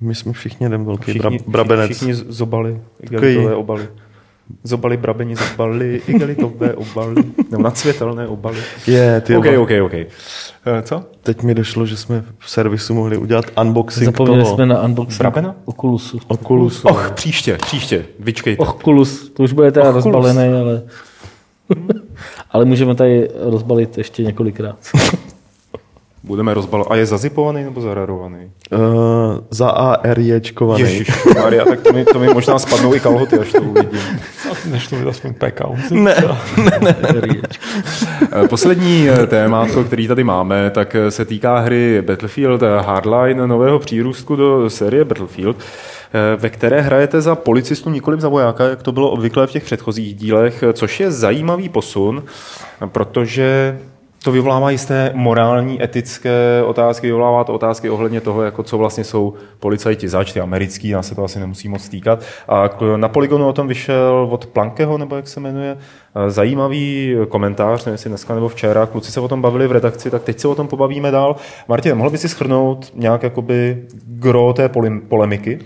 My jsme všichni jeden velký všichni, bra, brabenec. Všichni zobali, igelitové obaly. Zobali brabeni, zobali igelitové obaly. Nebo nadsvětelné obaly. Je, ty OK, OK, OK. Eh, co? Teď mi došlo, že jsme v servisu mohli udělat unboxing Zapomněli toho. jsme na unboxing Brabena? Oculusu. Oculusu. Och, příště, příště, vyčkejte. Oculus, to už bude teda Oculus. rozbalený, ale... ale můžeme tady rozbalit ještě několikrát. Budeme rozbalovat. A je zazipovaný nebo zararovaný? Uh, za AR ječkovaný. Ježiš, Maria, tak to mi, to mi možná spadnou i kalhoty, až to uvidím. Než to aspoň pekal. Ne, ne, ne. Eh, poslední eh, téma, který tady máme, tak se týká hry Battlefield Hardline, nového přírůstku do série Battlefield ve které hrajete za policistu, nikoli za vojáka, jak to bylo obvyklé v těch předchozích dílech, což je zajímavý posun, protože to vyvolává jisté morální, etické otázky, vyvolává to otázky ohledně toho, jako co vlastně jsou policajti zač, ty americký, nás se to asi nemusí moc týkat. A na Polygonu o tom vyšel od Plankeho, nebo jak se jmenuje, zajímavý komentář, nevím jestli dneska nebo včera, kluci se o tom bavili v redakci, tak teď se o tom pobavíme dál. Martin, mohl by si schrnout nějak jakoby gro té polemiky?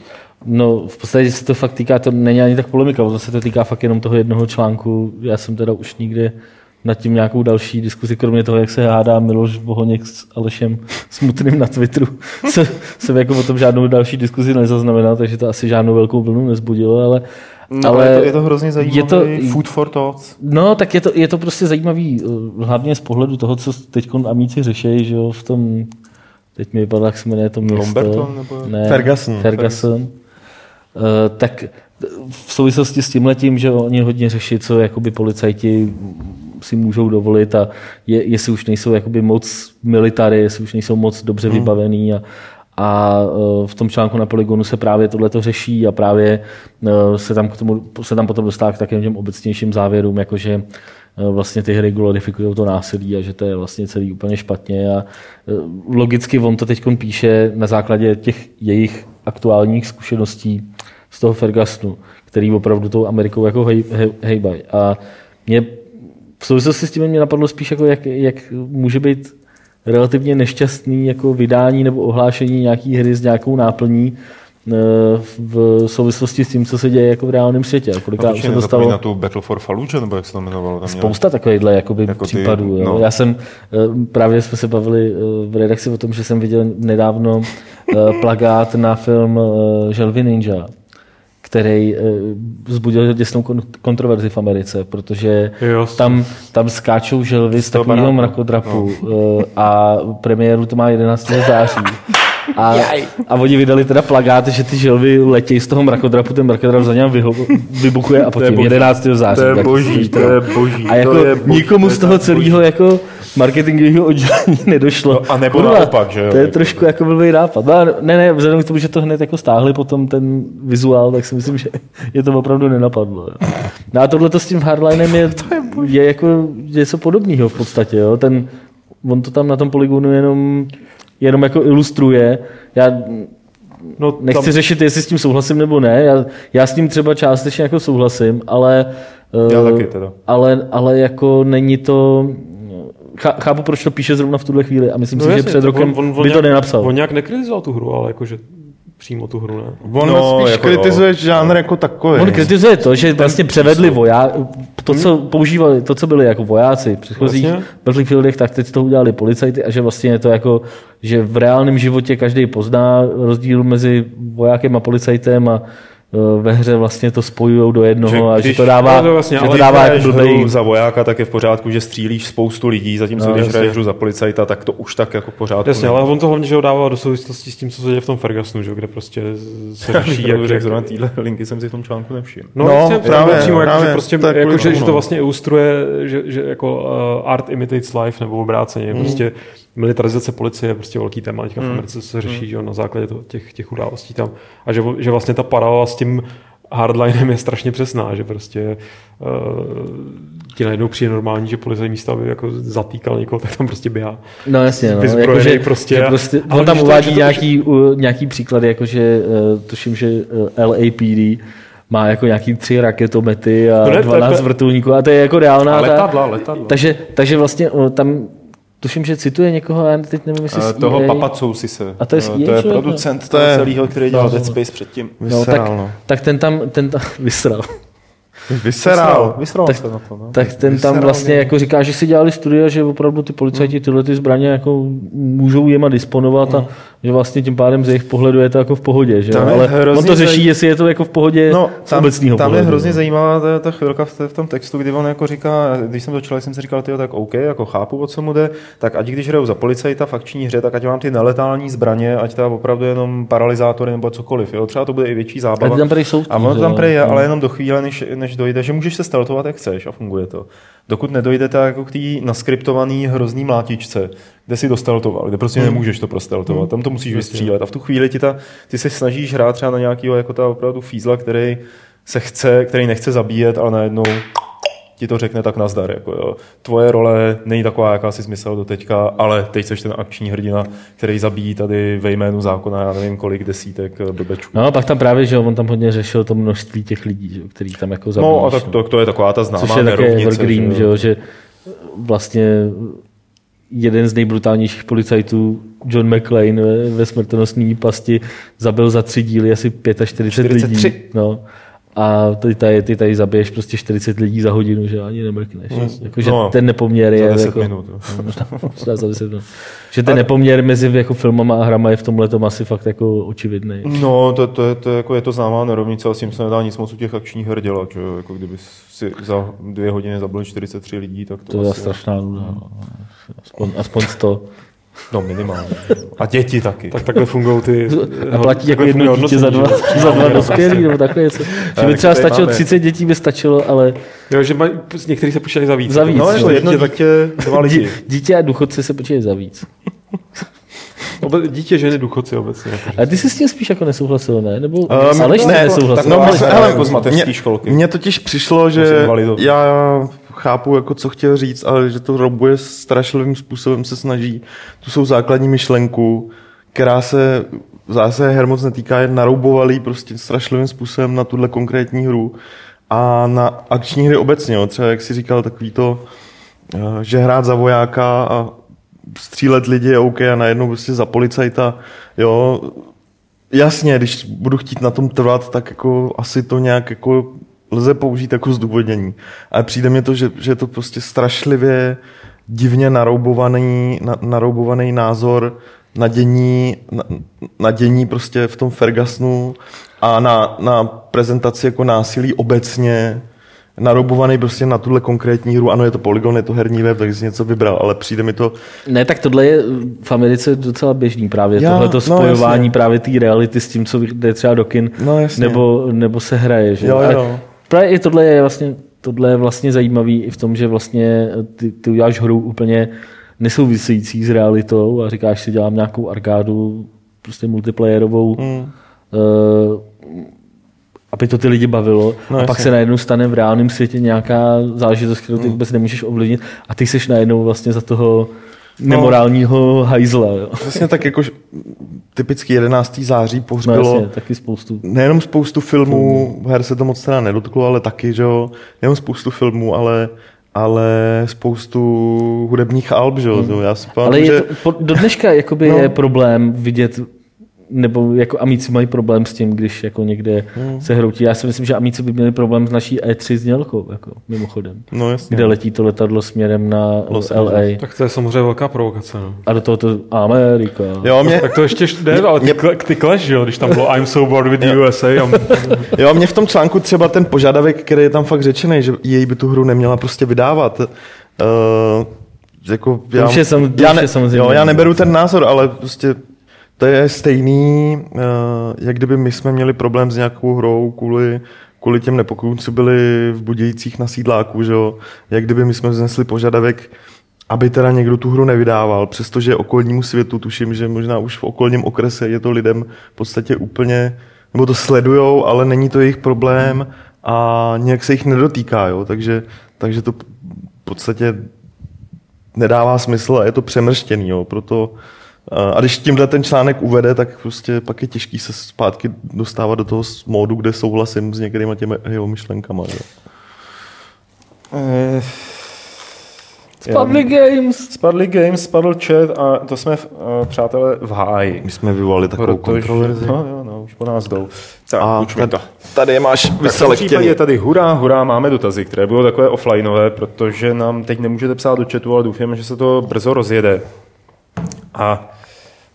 No, v podstatě se to fakt týká, to není ani tak polemika, to se to týká fakt jenom toho jednoho článku. Já jsem teda už nikdy nad tím nějakou další diskuzi, kromě toho, jak se hádá Miloš Bohoněk s Alešem Smutným na Twitteru, se, jsem jako o tom žádnou další diskuzi nezaznamenal, takže to asi žádnou velkou vlnu nezbudilo, ale No, ale je to, je to hrozně zajímavý je to, food for thought. No, tak je to, je to prostě zajímavý, eh, hlavně z pohledu toho, co teď amíci řeší, že jo, v tom, teď mi vypadá, jak se jmenuje to město. Lomberton? Nebo... Ne, Ferguson. Ferguson. Uh, tak v souvislosti s tím letím, že oni hodně řeší, co jakoby policajti si můžou dovolit a je, jestli už nejsou jakoby moc military, jestli už nejsou moc dobře hmm. vybavený a, a e, v tom článku na Polygonu se právě tohle to řeší a právě e, se tam, k tomu, se tam potom dostává k takovým těm obecnějším závěrům, jakože e, vlastně ty hry glorifikují to násilí a že to je vlastně celý úplně špatně a logicky on to teď píše na základě těch jejich aktuálních zkušeností z toho Fergusonu, který opravdu tou Amerikou jako hej, hej, hejbají. A mě v souvislosti s tím mě napadlo spíš, jako jak, jak může být relativně nešťastný jako vydání nebo ohlášení nějaký hry s nějakou náplní eh, v souvislosti s tím, co se děje jako v reálném světě. Kolikrát se dostalo... na tu Battle for Fallujah, nebo jak se to jmenovalo? Tam Spousta takovýchhle jakoby, jako případů. Ty, no. Já jsem, eh, právě jsme se bavili eh, v redakci o tom, že jsem viděl nedávno plagát na film Želvy Ninja který eh, vzbudil děsnou kontroverzi v Americe, protože tam, tam skáčou želvy z takového mrakodrapu no. Eh, a premiéru to má 11. září. A, a oni vydali teda plagát, že ty želvy letějí z toho mrakodrapu, ten mrakodrap za něm vybuchuje a potom 11. září. To je boží, to je boží. A jako nikomu z toho celého jako marketingového oddělení nedošlo. No a nebo Kurva, naopak, že jo? To je trošku jako blbý nápad. No, ne, ne, vzhledem k tomu, že to hned jako stáhli potom ten vizuál, tak si myslím, že je to opravdu nenapadlo. Jo. No a tohle s tím hardlinem je, to je, je jako něco podobného v podstatě. Jo. Ten, on to tam na tom poligonu jenom, jenom jako ilustruje. Já No, Nechci tam... řešit, jestli s tím souhlasím nebo ne. Já, já s tím třeba částečně jako souhlasím, ale, já uh, taky teda. ale, ale jako není to, chápu, proč to píše zrovna v tuhle chvíli a myslím no si, jasně, že před rokem on, on, on by to nějak, nenapsal. On nějak nekritizoval tu hru, ale jakože přímo tu hru, ne? On no, spíš jako kritizuje jo. žánr jako takový. On kritizuje to, že vlastně převedli voja, to, co používali, to, co byli jako vojáci v předchozích vlastně? Battlefieldech, tak teď to udělali policajty a že vlastně je to jako, že v reálném životě každý pozná rozdíl mezi vojákem a policajtem a ve hře vlastně to spojují do jednoho že a že to dává, to vlastně, že to dává jako blbej... za vojáka, tak je v pořádku, že střílíš spoustu lidí, zatímco no, když hraješ hru za policajta, tak to už tak jako v pořádku. Jasně, ale on to hlavně, že ho dává do souvislosti s tím, co se děje v tom Fergusonu, že, kde prostě se řeší. jak, jak, zrovna týhle linky jsem si v tom článku nevšiml. No, no právě, právě, přímo, právě, jako, že, prostě, tak jako, že, že, to vlastně ilustruje, že, že jako uh, art imitates life, nebo obráceně, mm. prostě militarizace policie je prostě velký téma, teďka v hmm. Americe se řeší mm. že na základě to, těch, těch událostí tam. A že, že vlastně ta paralela s tím hardlinem je strašně přesná, že prostě uh, ti najednou přijde normální, že policajní místo, aby jako zatýkal někoho, tak tam prostě běhá. No jasně, no. Jako, že, prostě, že prostě a, on tam uvádí to, nějaký, to, uh, nějaký příklady, jakože uh, tuším, že uh, LAPD má jako nějaký tři raketomety a no ne, 12 vrtulníků a to je jako reálná. A letadla, letadla. Takže, takže vlastně uh, tam tuším, že cituje někoho, já teď nevím, jestli uh, Toho Papacousi se. A to je, uh, to je producent to je... celého, který dělal no, Dead Space předtím. No, tak, no. tak ten tam, ten tam vysral. Vyseral. Vyseral tak, na to, no. tak ten tam vlastně jako říká, že si dělali studia, že opravdu ty policajti tyhle ty zbraně jako můžou jema disponovat a mm. Že vlastně tím pádem z jejich pohledu je to jako v pohodě. Že? Ale on to řeší, zaj... jestli je to jako v pohodě no, z tam, obecného Tam pohledu, je hrozně no. zajímavá ta, ta chvilka v, v, tom textu, kdy on jako říká, když jsem začal, jsem si říkal, tyjo, tak OK, jako chápu, o co mu jde, tak ať když hraju za policajta v akční hře, tak ať mám ty neletální zbraně, ať to opravdu jenom paralyzátory nebo cokoliv. Jo? Třeba to bude i větší zábava. A, tam jsou, a ono tam je, ale jenom do chvíle, než, než dojde, že můžeš se startovat, jak chceš a funguje to. Dokud nedojdete jako k té naskriptované hrozný mlátičce, kde si dostaltoval, kde prostě hmm. nemůžeš to prosteltovat, hmm. tam to musíš vystřílet a v tu chvíli ti ta, ty se snažíš hrát třeba na nějakého jako ta opravdu fízla, který se chce, který nechce zabíjet, ale najednou ti to řekne tak nazdar. Jako jo. Tvoje role není taková, jaká jsi myslel do teďka, ale teď jsi ten akční hrdina, který zabíjí tady ve jménu zákona, já nevím kolik desítek eh, blbečků. No, pak tam právě, že on tam hodně řešil to množství těch lidí, že, který tam jako zabíjí. No, a tak to, to, je taková ta známá Což je také evergreen, že, jo, že vlastně jeden z nejbrutálnějších policajtů, John McClane ve, ve smrtonosné pasti, zabil za tři díly asi 45 43. lidí. No a ty tady, ty tady zabiješ prostě 40 lidí za hodinu, že ani nemrkneš. Mm. Jako, že no, ten nepoměr je... Za 10 jako, minut. možná za 10 minut. Že ten a... nepoměr mezi jako filmama a hrama je v tomhle asi fakt jako očividný. No, to, to, je, to, jako je to známá nerovnice a s tím se nedá nic moc u těch akčních her dělat. Že? Jako kdyby si za dvě hodiny zabil 43 lidí, tak to, to je strašná nuda. No. Aspoň, aspoň 100. No minimálně. A děti taky. Tak takhle fungují ty... A platí jako jedno dítě za dva, za dva dospělí, nebo takhle něco. Že by třeba stačilo 30 dětí, by stačilo, ale... Jo, že maj, některý se počítají za víc. Za víc. No, jako jedno dítě, dítě, dva lidi. Dítě a důchodci se počítají za víc. Dítě, ženy, důchodci obecně. Jako a ty jsi s tím spíš jako nesouhlasil, ne? Nebo um, Aleš ne, nesouhlasil? No, ale jako z mateřské školky. Mně totiž přišlo, že já chápu, jako co chtěl říct, ale že to robuje strašlivým způsobem se snaží tu jsou základní myšlenku, která se zásadě her moc netýká, je naroubovalý prostě strašlivým způsobem na tuhle konkrétní hru a na akční hry obecně. Jo. Třeba, jak si říkal, takový to, eh, že hrát za vojáka a střílet lidi je OK a najednou prostě za policajta, jo, jasně, když budu chtít na tom trvat, tak jako asi to nějak jako lze použít jako zdůvodnění. Ale přijde mi to, že, že je to prostě strašlivě divně naroubovaný, na, naroubovaný názor na dění, na, na dění prostě v tom Fergusonu a na, na prezentaci jako násilí obecně naroubovaný prostě na tuhle konkrétní hru. Ano, je to Polygon, je to herní web, takže si něco vybral, ale přijde mi to... Ne, tak tohle je v Americe docela běžný právě, Já, tohle to no, spojování no, právě té reality s tím, co jde třeba do kin, no, nebo, nebo se hraje. Že? Jo, jo právě i tohle je vlastně, tohle je vlastně zajímavý i v tom, že vlastně ty, ty uděláš hru úplně nesouvisející s realitou a říkáš si, dělám nějakou arkádu, prostě multiplayerovou, mm. uh, aby to ty lidi bavilo. No, a pak se najednou stane v reálném světě nějaká záležitost, kterou ty mm. vůbec nemůžeš ovlivnit a ty seš najednou vlastně za toho nemorálního no, hajzla. Jo. Přesně tak jako typicky 11. září pohřbilo no, jasně, taky spoustu. nejenom spoustu filmů, filmů, her se to moc teda nedotklo, ale taky, že jo, nejenom spoustu filmů, ale ale spoustu hudebních alb, že jo. Hmm. Já si pamatuju, ale je to, že... do dneška jakoby no. je problém vidět nebo jako Amici mají problém s tím, když jako někde hmm. se hroutí. Já si myslím, že Amici by měli problém s naší E3 znělkou, jako mimochodem. No jasně. Kde letí to letadlo směrem na Los LA. Tak to je samozřejmě velká provokace. No. A do toho to Amerika. Jo, mě... tak to ještě jde, ale ty, mě... ty Clash, jo, když tam bylo I'm so bored with the USA. A... jo, mě v tom článku třeba ten požadavek, který je tam fakt řečený, že její by tu hru neměla prostě vydávat. Uh, jako já, je sam, já, ne, jo, já neberu ten názor, ale prostě to je stejný, uh, jak kdyby my jsme měli problém s nějakou hrou kvůli, kvůli těm nepokojům, co byli v Budějících na sídláku, že jo? jak kdyby my jsme vznesli požadavek, aby teda někdo tu hru nevydával, přestože okolnímu světu, tuším, že možná už v okolním okrese je to lidem v podstatě úplně, nebo to sledujou, ale není to jejich problém a nějak se jich nedotýká, jo? Takže, takže to v podstatě nedává smysl a je to přemrštěný, jo? proto a když tímhle ten článek uvede, tak prostě pak je těžký se zpátky dostávat do toho módu, kde souhlasím s některými těmi jeho myšlenkama. Že? Eh, spadly games. Spadly games, spadl chat a to jsme, uh, přátelé, v háji. My jsme vyvolali takovou kontroverzi. No, jo, no, už po nás jdou. Tak, a tady, to. tady je máš vyselektěný. je tady hurá, hurá, máme dotazy, které budou takové offlineové, protože nám teď nemůžete psát do chatu, ale doufáme, že se to brzo rozjede. A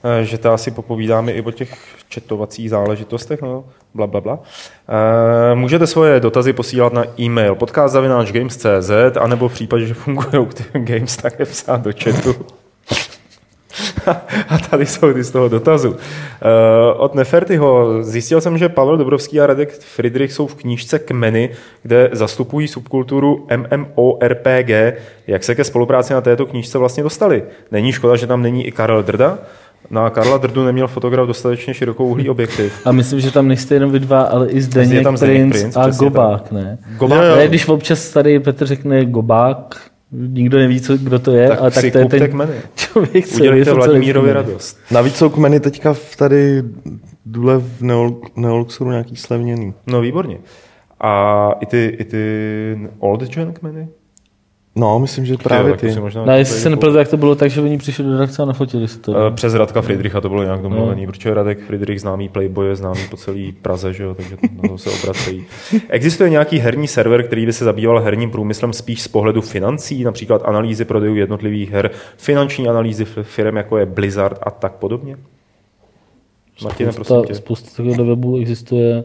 Eh, že to asi popovídáme i o těch četovacích záležitostech, no, bla, bla, bla. E, můžete svoje dotazy posílat na e-mail podcast.games.cz anebo v případě, že fungují Games, tak je psát do chatu. a tady jsou ty z toho dotazu. Uh, od Nefertyho zjistil jsem, že Pavel Dobrovský a Radek Friedrich jsou v knížce Kmeny, kde zastupují subkulturu MMORPG. Jak se ke spolupráci na této knížce vlastně dostali? Není škoda, že tam není i Karel Drda? Na Karla Drdu neměl fotograf dostatečně širokou uhlý objektiv. A myslím, že tam nejste jenom vy dva, ale i Zdeněk, tam Prince, Prince a Gobák, tam. ne? Gobák, ne, když občas tady Petr řekne Gobák, nikdo neví, co, kdo to je, tak ale tak to je ten kmeny. člověk, co Udělejte Vladimírovi radost. Navíc jsou kmeny teďka tady důle v Neoluxoru nějaký slevněný. No výborně. A i ty, i ty old gen kmeny? No, myslím, že právě ty. Možná no, jestli se nepletu, jak to bylo tak, že oni přišli do redakce a nafotili si to. Uh, přes Radka Friedricha to bylo nějak domluvený, no. protože Radek Friedrich známý playboy je známý po celý Praze, že jo, takže na to se obracejí. Existuje nějaký herní server, který by se zabýval herním průmyslem spíš z pohledu financí, například analýzy prodejů jednotlivých her, finanční analýzy firm, jako je Blizzard a tak podobně? Martine, prosím tě. Spousta takového webu existuje.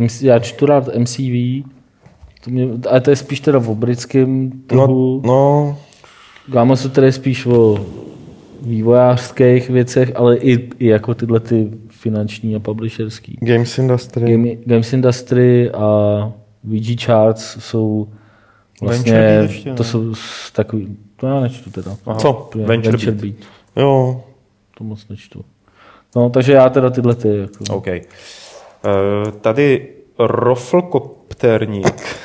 MC, já čtu rád MCV, to mě, ale to je spíš teda o britském trhu. No, no. Gámo se tedy spíš o vývojářských věcech, ale i, i jako tyhle ty finanční a publisherský. Games Industry. Game, Games Industry a VG Charts jsou vlastně, ještě, to jsou takový, to já nečtu teda. Aha. Co? Venture, Venture Beat. Beat. Jo. To moc nečtu. No, takže já teda tyhle ty. Jako. OK. Uh, tady Roflkopterník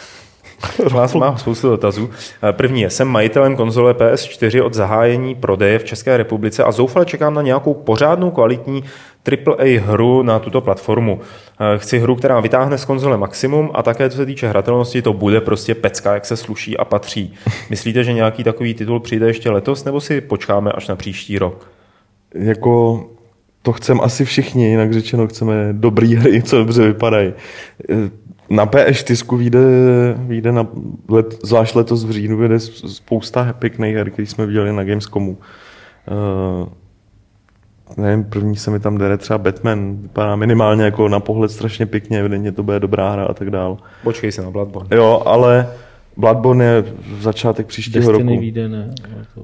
Vás má spoustu dotazů. Eh, první je, jsem majitelem konzole PS4 od zahájení prodeje v České republice a zoufale čekám na nějakou pořádnou kvalitní AAA hru na tuto platformu. Eh, chci hru, která vytáhne z konzole maximum a také, co se týče hratelnosti, to bude prostě pecka, jak se sluší a patří. Myslíte, že nějaký takový titul přijde ještě letos, nebo si počkáme až na příští rok? Jako to chceme asi všichni, jinak řečeno chceme dobrý hry, co dobře vypadají. Na PS4 vyjde, vyjde na let, zvlášť letos v říjnu vyjde spousta pěkných her, které jsme viděli na Gamescomu. Uh, nevím, první se mi tam jde třeba Batman, vypadá minimálně jako na pohled strašně pěkně, evidentně to bude dobrá hra a tak dál. Počkej se na Bloodborne. Jo, ale Bloodborne je začátek příštího Destiny roku. Vyjde, ne?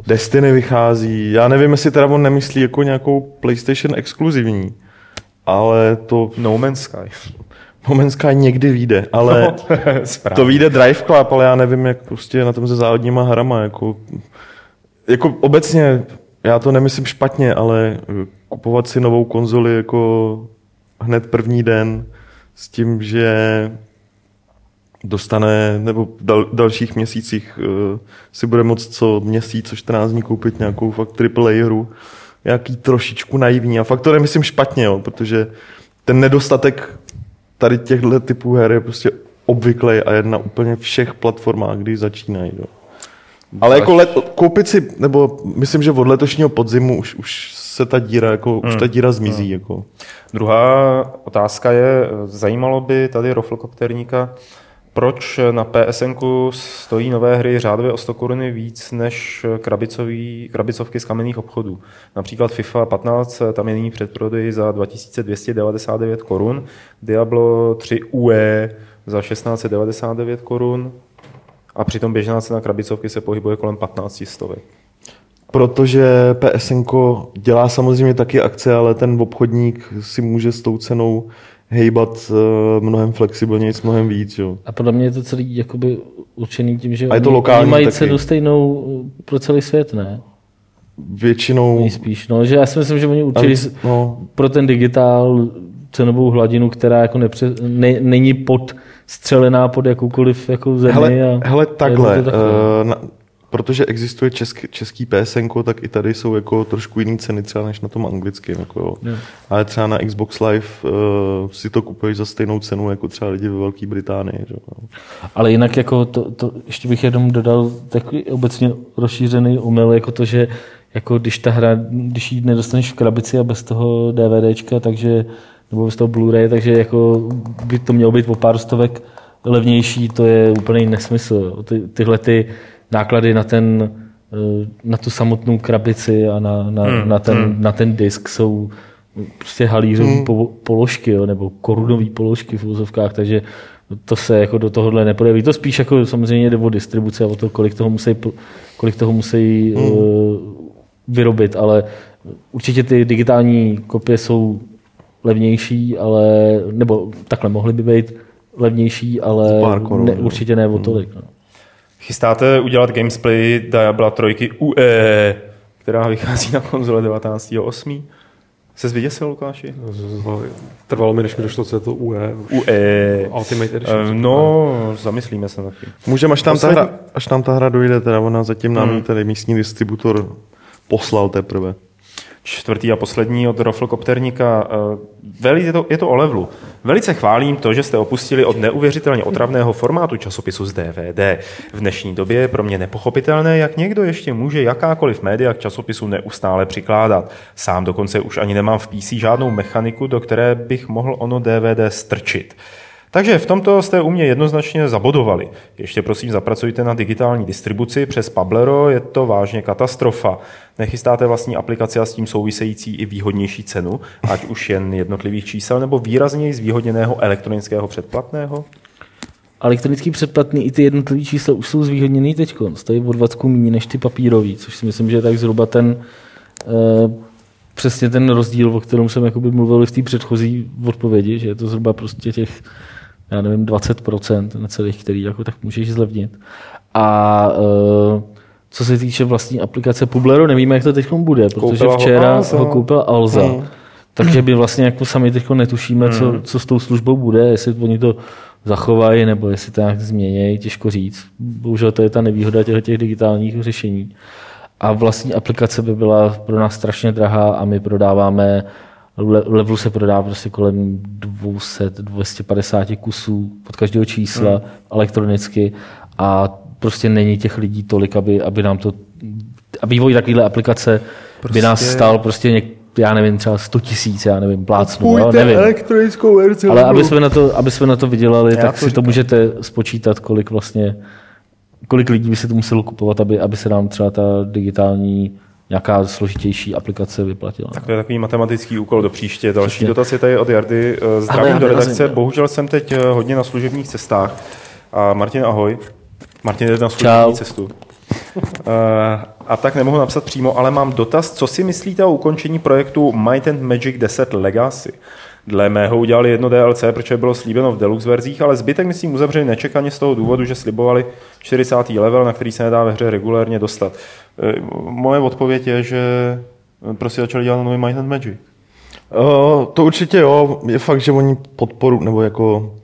Destiny vychází. Já nevím, jestli teda on nemyslí jako nějakou PlayStation exkluzivní, ale to... No Man's Sky. Man's Sky někdy vyjde, ale no, to vyjde Drive Club, ale já nevím, jak prostě na tom se závodníma hrama. Jako, jako obecně, já to nemyslím špatně, ale kupovat si novou konzoli jako hned první den s tím, že dostane, nebo v dal, dalších měsících uh, si bude moct co měsíc, co 14 dní koupit nějakou fakt AAA hru, nějaký trošičku naivní. A fakt to nemyslím špatně, jo, protože ten nedostatek tady těchto typů her je prostě obvyklý a je na úplně všech platformách, když začínají. Jo. Ale jako let, koupit si, nebo myslím, že od letošního podzimu už, už se ta díra, jako, hmm. už ta díra zmizí. Hmm. Jako. Druhá otázka je, zajímalo by tady Roflkopterníka, proč na PSN stojí nové hry řádově o 100 koruny víc než krabicový, krabicovky z kamenných obchodů. Například FIFA 15, tam je nyní předprodej za 2299 korun, Diablo 3 UE za 1699 korun a přitom běžná cena krabicovky se pohybuje kolem 15 stovek. Protože PSN dělá samozřejmě taky akce, ale ten obchodník si může s tou cenou hejbat eh, mnohem flexibilněji, mnohem víc. Jo. A podle mě je to celý jakoby určený tím, že a je to lokální mají taky. cenu stejnou pro celý svět, ne? Většinou... Nejspíš, no, že já si myslím, že oni určili no. pro ten digitál cenovou hladinu, která jako nepře, ne, není pod střelená pod jakoukoliv jako zemi. Hele, a hele takhle, uh, na, protože existuje český, český PSN, tak i tady jsou jako trošku jiné ceny třeba než na tom anglickém. Jako jo. Yeah. Ale třeba na Xbox Live uh, si to kupuješ za stejnou cenu jako třeba lidi ve Velké Británii. Že? Ale jinak jako to, to, ještě bych jenom dodal takový obecně rozšířený omyl, jako to, že jako když ta hra, když ji nedostaneš v krabici a bez toho DVDčka, takže nebo bez toho Blu-ray, takže jako by to mělo být o pár stovek levnější, to je úplný nesmysl. Ty, tyhle ty náklady na ten eh, na tu samotnou krabici a na, na, hmm. na, ten, hmm. na ten disk jsou prostě halířové hmm. položky, jo, nebo korunové položky v úzovkách, takže to se jako do tohohle neprojeví. To spíš jako samozřejmě jde o distribuci a o to, kolik toho musí, kolik toho musí hmm. uh, vyrobit, ale určitě ty digitální kopie jsou levnější, ale, nebo takhle mohly by být levnější, ale korun, ne, určitě ne o hmm. tolik. No. Chystáte udělat gamesplay Diabla 3 UE, která vychází na konzole 19.8. Se zvěděsil, Lukáši? Trvalo mi, než mi došlo, co je to UE. UE. Ultimate Edition. Uh, no, zamyslíme se na tím. Můžeme, až tam, ta hra, až tam ta hra dojde, teda ona zatím nám hmm. tady místní distributor poslal teprve čtvrtý a poslední od Roflkopterníka. Eh, je, to, je to o levelu. Velice chválím to, že jste opustili od neuvěřitelně otravného formátu časopisu z DVD. V dnešní době je pro mě nepochopitelné, jak někdo ještě může jakákoliv média k časopisu neustále přikládat. Sám dokonce už ani nemám v PC žádnou mechaniku, do které bych mohl ono DVD strčit. Takže v tomto jste u mě jednoznačně zabodovali. Ještě prosím zapracujte na digitální distribuci přes Pablero, je to vážně katastrofa. Nechystáte vlastní aplikaci a s tím související i výhodnější cenu, ať už jen jednotlivých čísel nebo výrazněji zvýhodněného elektronického předplatného? Elektronický předplatný i ty jednotlivé čísla už jsou zvýhodněný teď. Stojí o 20 méně než ty papírový, což si myslím, že je tak zhruba ten e, přesně ten rozdíl, o kterém jsem mluvil v té předchozí odpovědi, že je to zhruba prostě těch já nevím, 20% na celých, který jako tak můžeš zlevnit. A uh, co se týče vlastní aplikace Publero, nevíme, jak to teď bude, protože koupila včera ho, Alza. ho koupila Alza. Hmm. Takže my vlastně jako sami teď netušíme, hmm. co, co s tou službou bude, jestli oni to zachovají, nebo jestli to nějak změní, těžko říct. Bohužel to je ta nevýhoda těch, těch digitálních řešení. A vlastní aplikace by byla pro nás strašně drahá a my prodáváme levelu se prodá prostě kolem 200, 250 kusů pod každého čísla hmm. elektronicky a prostě není těch lidí tolik, aby, aby nám to a vývoj takovéhle aplikace prostě... by nás stál prostě něk, já nevím, třeba 100 tisíc, já nevím, plácnu, jo, nevím. elektronickou verzi. Ale aby jsme, na to, aby jsme na to vydělali, já tak to si říkám. to můžete spočítat, kolik vlastně, kolik lidí by se to muselo kupovat, aby, aby se nám třeba ta digitální nějaká složitější aplikace vyplatila. Tak to je takový matematický úkol do příště. Další Přesně. dotaz je tady od Jardy. Eh, zdravím do redakce. Bohužel jsem teď eh, hodně na služebních cestách. A Martin, ahoj. Martin jde na služební Čau. cestu. Eh, a tak nemohu napsat přímo, ale mám dotaz, co si myslíte o ukončení projektu Might and Magic 10 Legacy? Dle mého udělali jedno DLC, protože bylo slíbeno v deluxe verzích, ale zbytek myslím uzavřeli nečekaně z toho důvodu, že slibovali 40. level, na který se nedá ve hře regulérně dostat. E, moje odpověď je, že prostě začali dělat nový Might and Magic. Uh, to určitě jo, je fakt, že oni podporu, nebo jako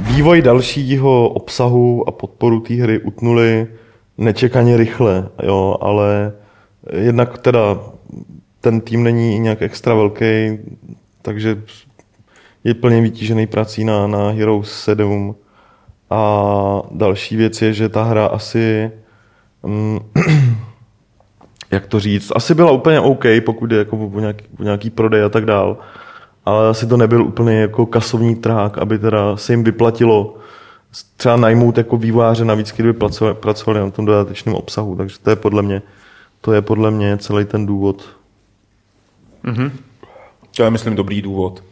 vývoj dalšího obsahu a podporu té hry utnuli nečekaně rychle, jo, ale jednak teda ten tým není nějak extra velký, takže je plně vytížený prací na, na Heroes 7. A další věc je, že ta hra asi um, jak to říct, asi byla úplně OK, pokud je jako o nějaký, o nějaký prodej a tak dál, ale asi to nebyl úplně jako kasovní trhák, aby teda se jim vyplatilo třeba najmout jako vývojáře navíc, kdyby pracovali, pracovali na tom dodatečném obsahu, takže to je podle mě, to je podle mě celý ten důvod. Mm-hmm. To je, myslím, dobrý důvod.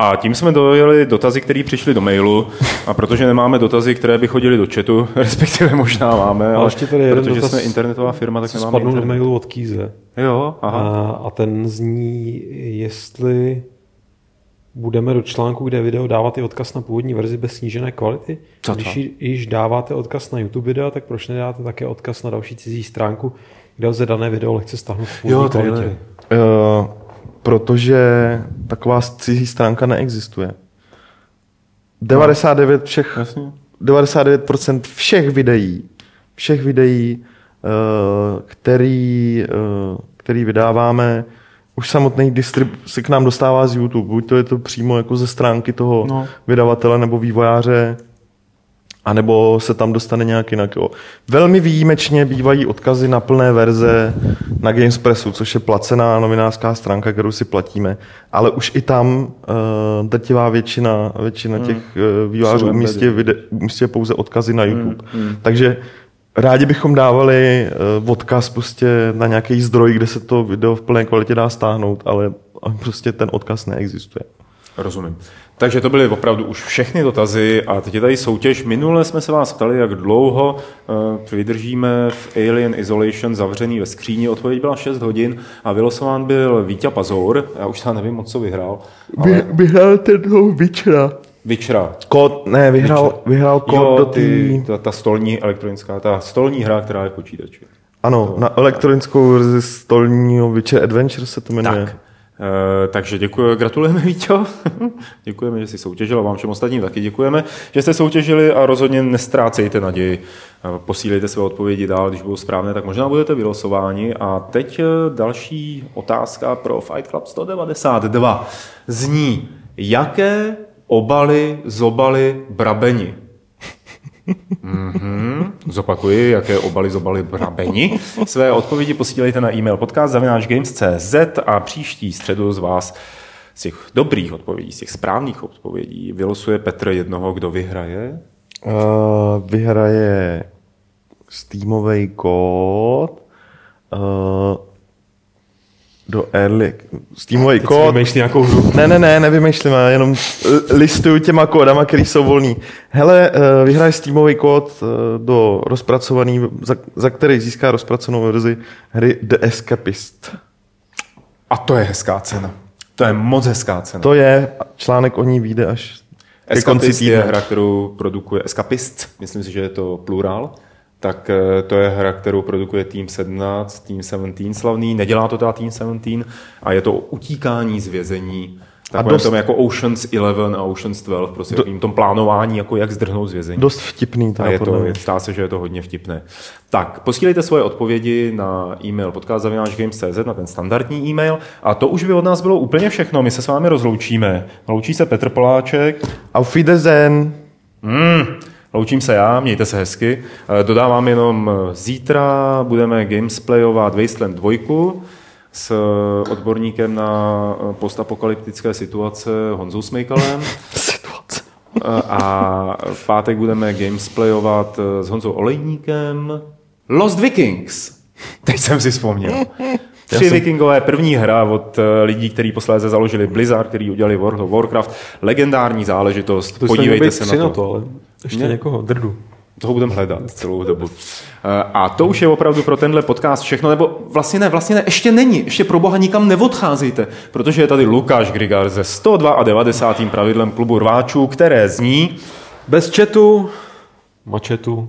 A tím jsme dojeli dotazy, které přišly do mailu. A protože nemáme dotazy, které by chodily do chatu, respektive možná máme, ale, ale ještě tady jeden protože dotaz, jsme internetová firma, tak nemáme internet. do mailu od Kýze. Jo, aha. A, a ten zní, jestli budeme do článku, kde video dávat i odkaz na původní verzi bez snížené kvality. Co Když již dáváte odkaz na YouTube video, tak proč nedáte také odkaz na další cizí stránku, kde lze dané video lehce stáhnout v původní jo? Uh, protože taková cizí stránka neexistuje. 99 všech, Jasně. 99% všech videí, všech videí, uh, který, uh, který vydáváme, už samotný distrib se k nám dostává z YouTube. Buď to je to přímo jako ze stránky toho no. vydavatele nebo vývojáře, anebo se tam dostane nějak jinak. Jo. Velmi výjimečně bývají odkazy na plné verze na Gamespressu, což je placená novinářská stránka, kterou si platíme. Ale už i tam uh, drtivá většina, většina hmm. těch uh, vývojářů umístí, umístí pouze odkazy na YouTube. Hmm. Hmm. Takže Rádi bychom dávali uh, odkaz prostě na nějaký zdroj, kde se to video v plné kvalitě dá stáhnout, ale prostě ten odkaz neexistuje. Rozumím. Takže to byly opravdu už všechny dotazy a teď je tady soutěž. Minule jsme se vás ptali, jak dlouho uh, vydržíme v Alien Isolation zavřený ve skříni. Odpověď byla 6 hodin a vylosován byl Vítě Pazour. Já už tam nevím, moc co vyhrál. Ale... vyhrál ten toho Witchera. Witchera. Kód, ne, vyhrál, Witcher. vyhrál kód jo, do ty... Ta, ta, stolní elektronická, ta stolní hra, která je v počítači. Ano, to, na elektronickou verzi stolního Witcher Adventure se to jmenuje. Tak. E, takže děkuji, gratulujeme Víťo. děkujeme, že jsi soutěžil a vám všem ostatním taky děkujeme, že jste soutěžili a rozhodně nestrácejte naději. Eh, posílejte své odpovědi dál, když budou správné, tak možná budete vylosováni. A teď eh, další otázka pro Fight Club 192. Zní, jaké obaly, zobaly, brabeni. Mm-hmm. Zopakuji, jaké obaly, zobaly, brabeni. Své odpovědi posílejte na e-mail podcast.games.cz a příští středu z vás z těch dobrých odpovědí, z těch správných odpovědí vylosuje Petr jednoho, kdo vyhraje? Uh, vyhraje Steamový kód. Uh, do Early, Steamový kód. Vymýšlí nějakou hru? Ne, ne, ne, nevymýšlím, já jenom listuju těma kódama, který jsou volný. Hele, eh, vyhraje Steamový kód eh, do rozpracovaný, za, za který získá rozpracovanou verzi hry The Escapist. A to je hezká cena. To je moc hezká cena. To je, článek o ní vyjde až Escapist je hra, kterou produkuje Escapist, myslím si, že je to plurál tak eh, to je hra, kterou produkuje Team 17, Team 17 slavný, nedělá to teda Team 17 a je to utíkání z vězení a dost, tom jako Oceans 11 a Oceans 12, prostě do, tom plánování, jako jak zdrhnout z vězení. Dost vtipný. A je to, stá se, že je to hodně vtipné. Tak, posílejte svoje odpovědi na e-mail podcast.games.cz, na ten standardní e-mail. A to už by od nás bylo úplně všechno. My se s vámi rozloučíme. Loučí se Petr Poláček. Auf Wiedersehen. Mm. Loučím se já, mějte se hezky. Eh, dodávám jenom eh, zítra budeme gamesplayovat Wasteland 2 s eh, odborníkem na postapokalyptické situace Honzou Smejkalem. Situace. A v pátek budeme gamesplayovat s Honzou Olejníkem Lost Vikings. Teď jsem si vzpomněl. Tři jsem... vikingové, první hra od lidí, kteří posléze založili Blizzard, který udělali World of Warcraft. Legendární záležitost. To Podívejte se na to. Na to ale... Ještě ne. někoho, drdu. Toho budeme hledat celou dobu. Eh, a to už je opravdu pro tenhle podcast všechno, nebo vlastně ne, vlastně ne, ještě není, ještě pro boha nikam neodcházejte, protože je tady Lukáš Grigar ze 192. pravidlem klubu rváčů, které zní bez četu, mačetu,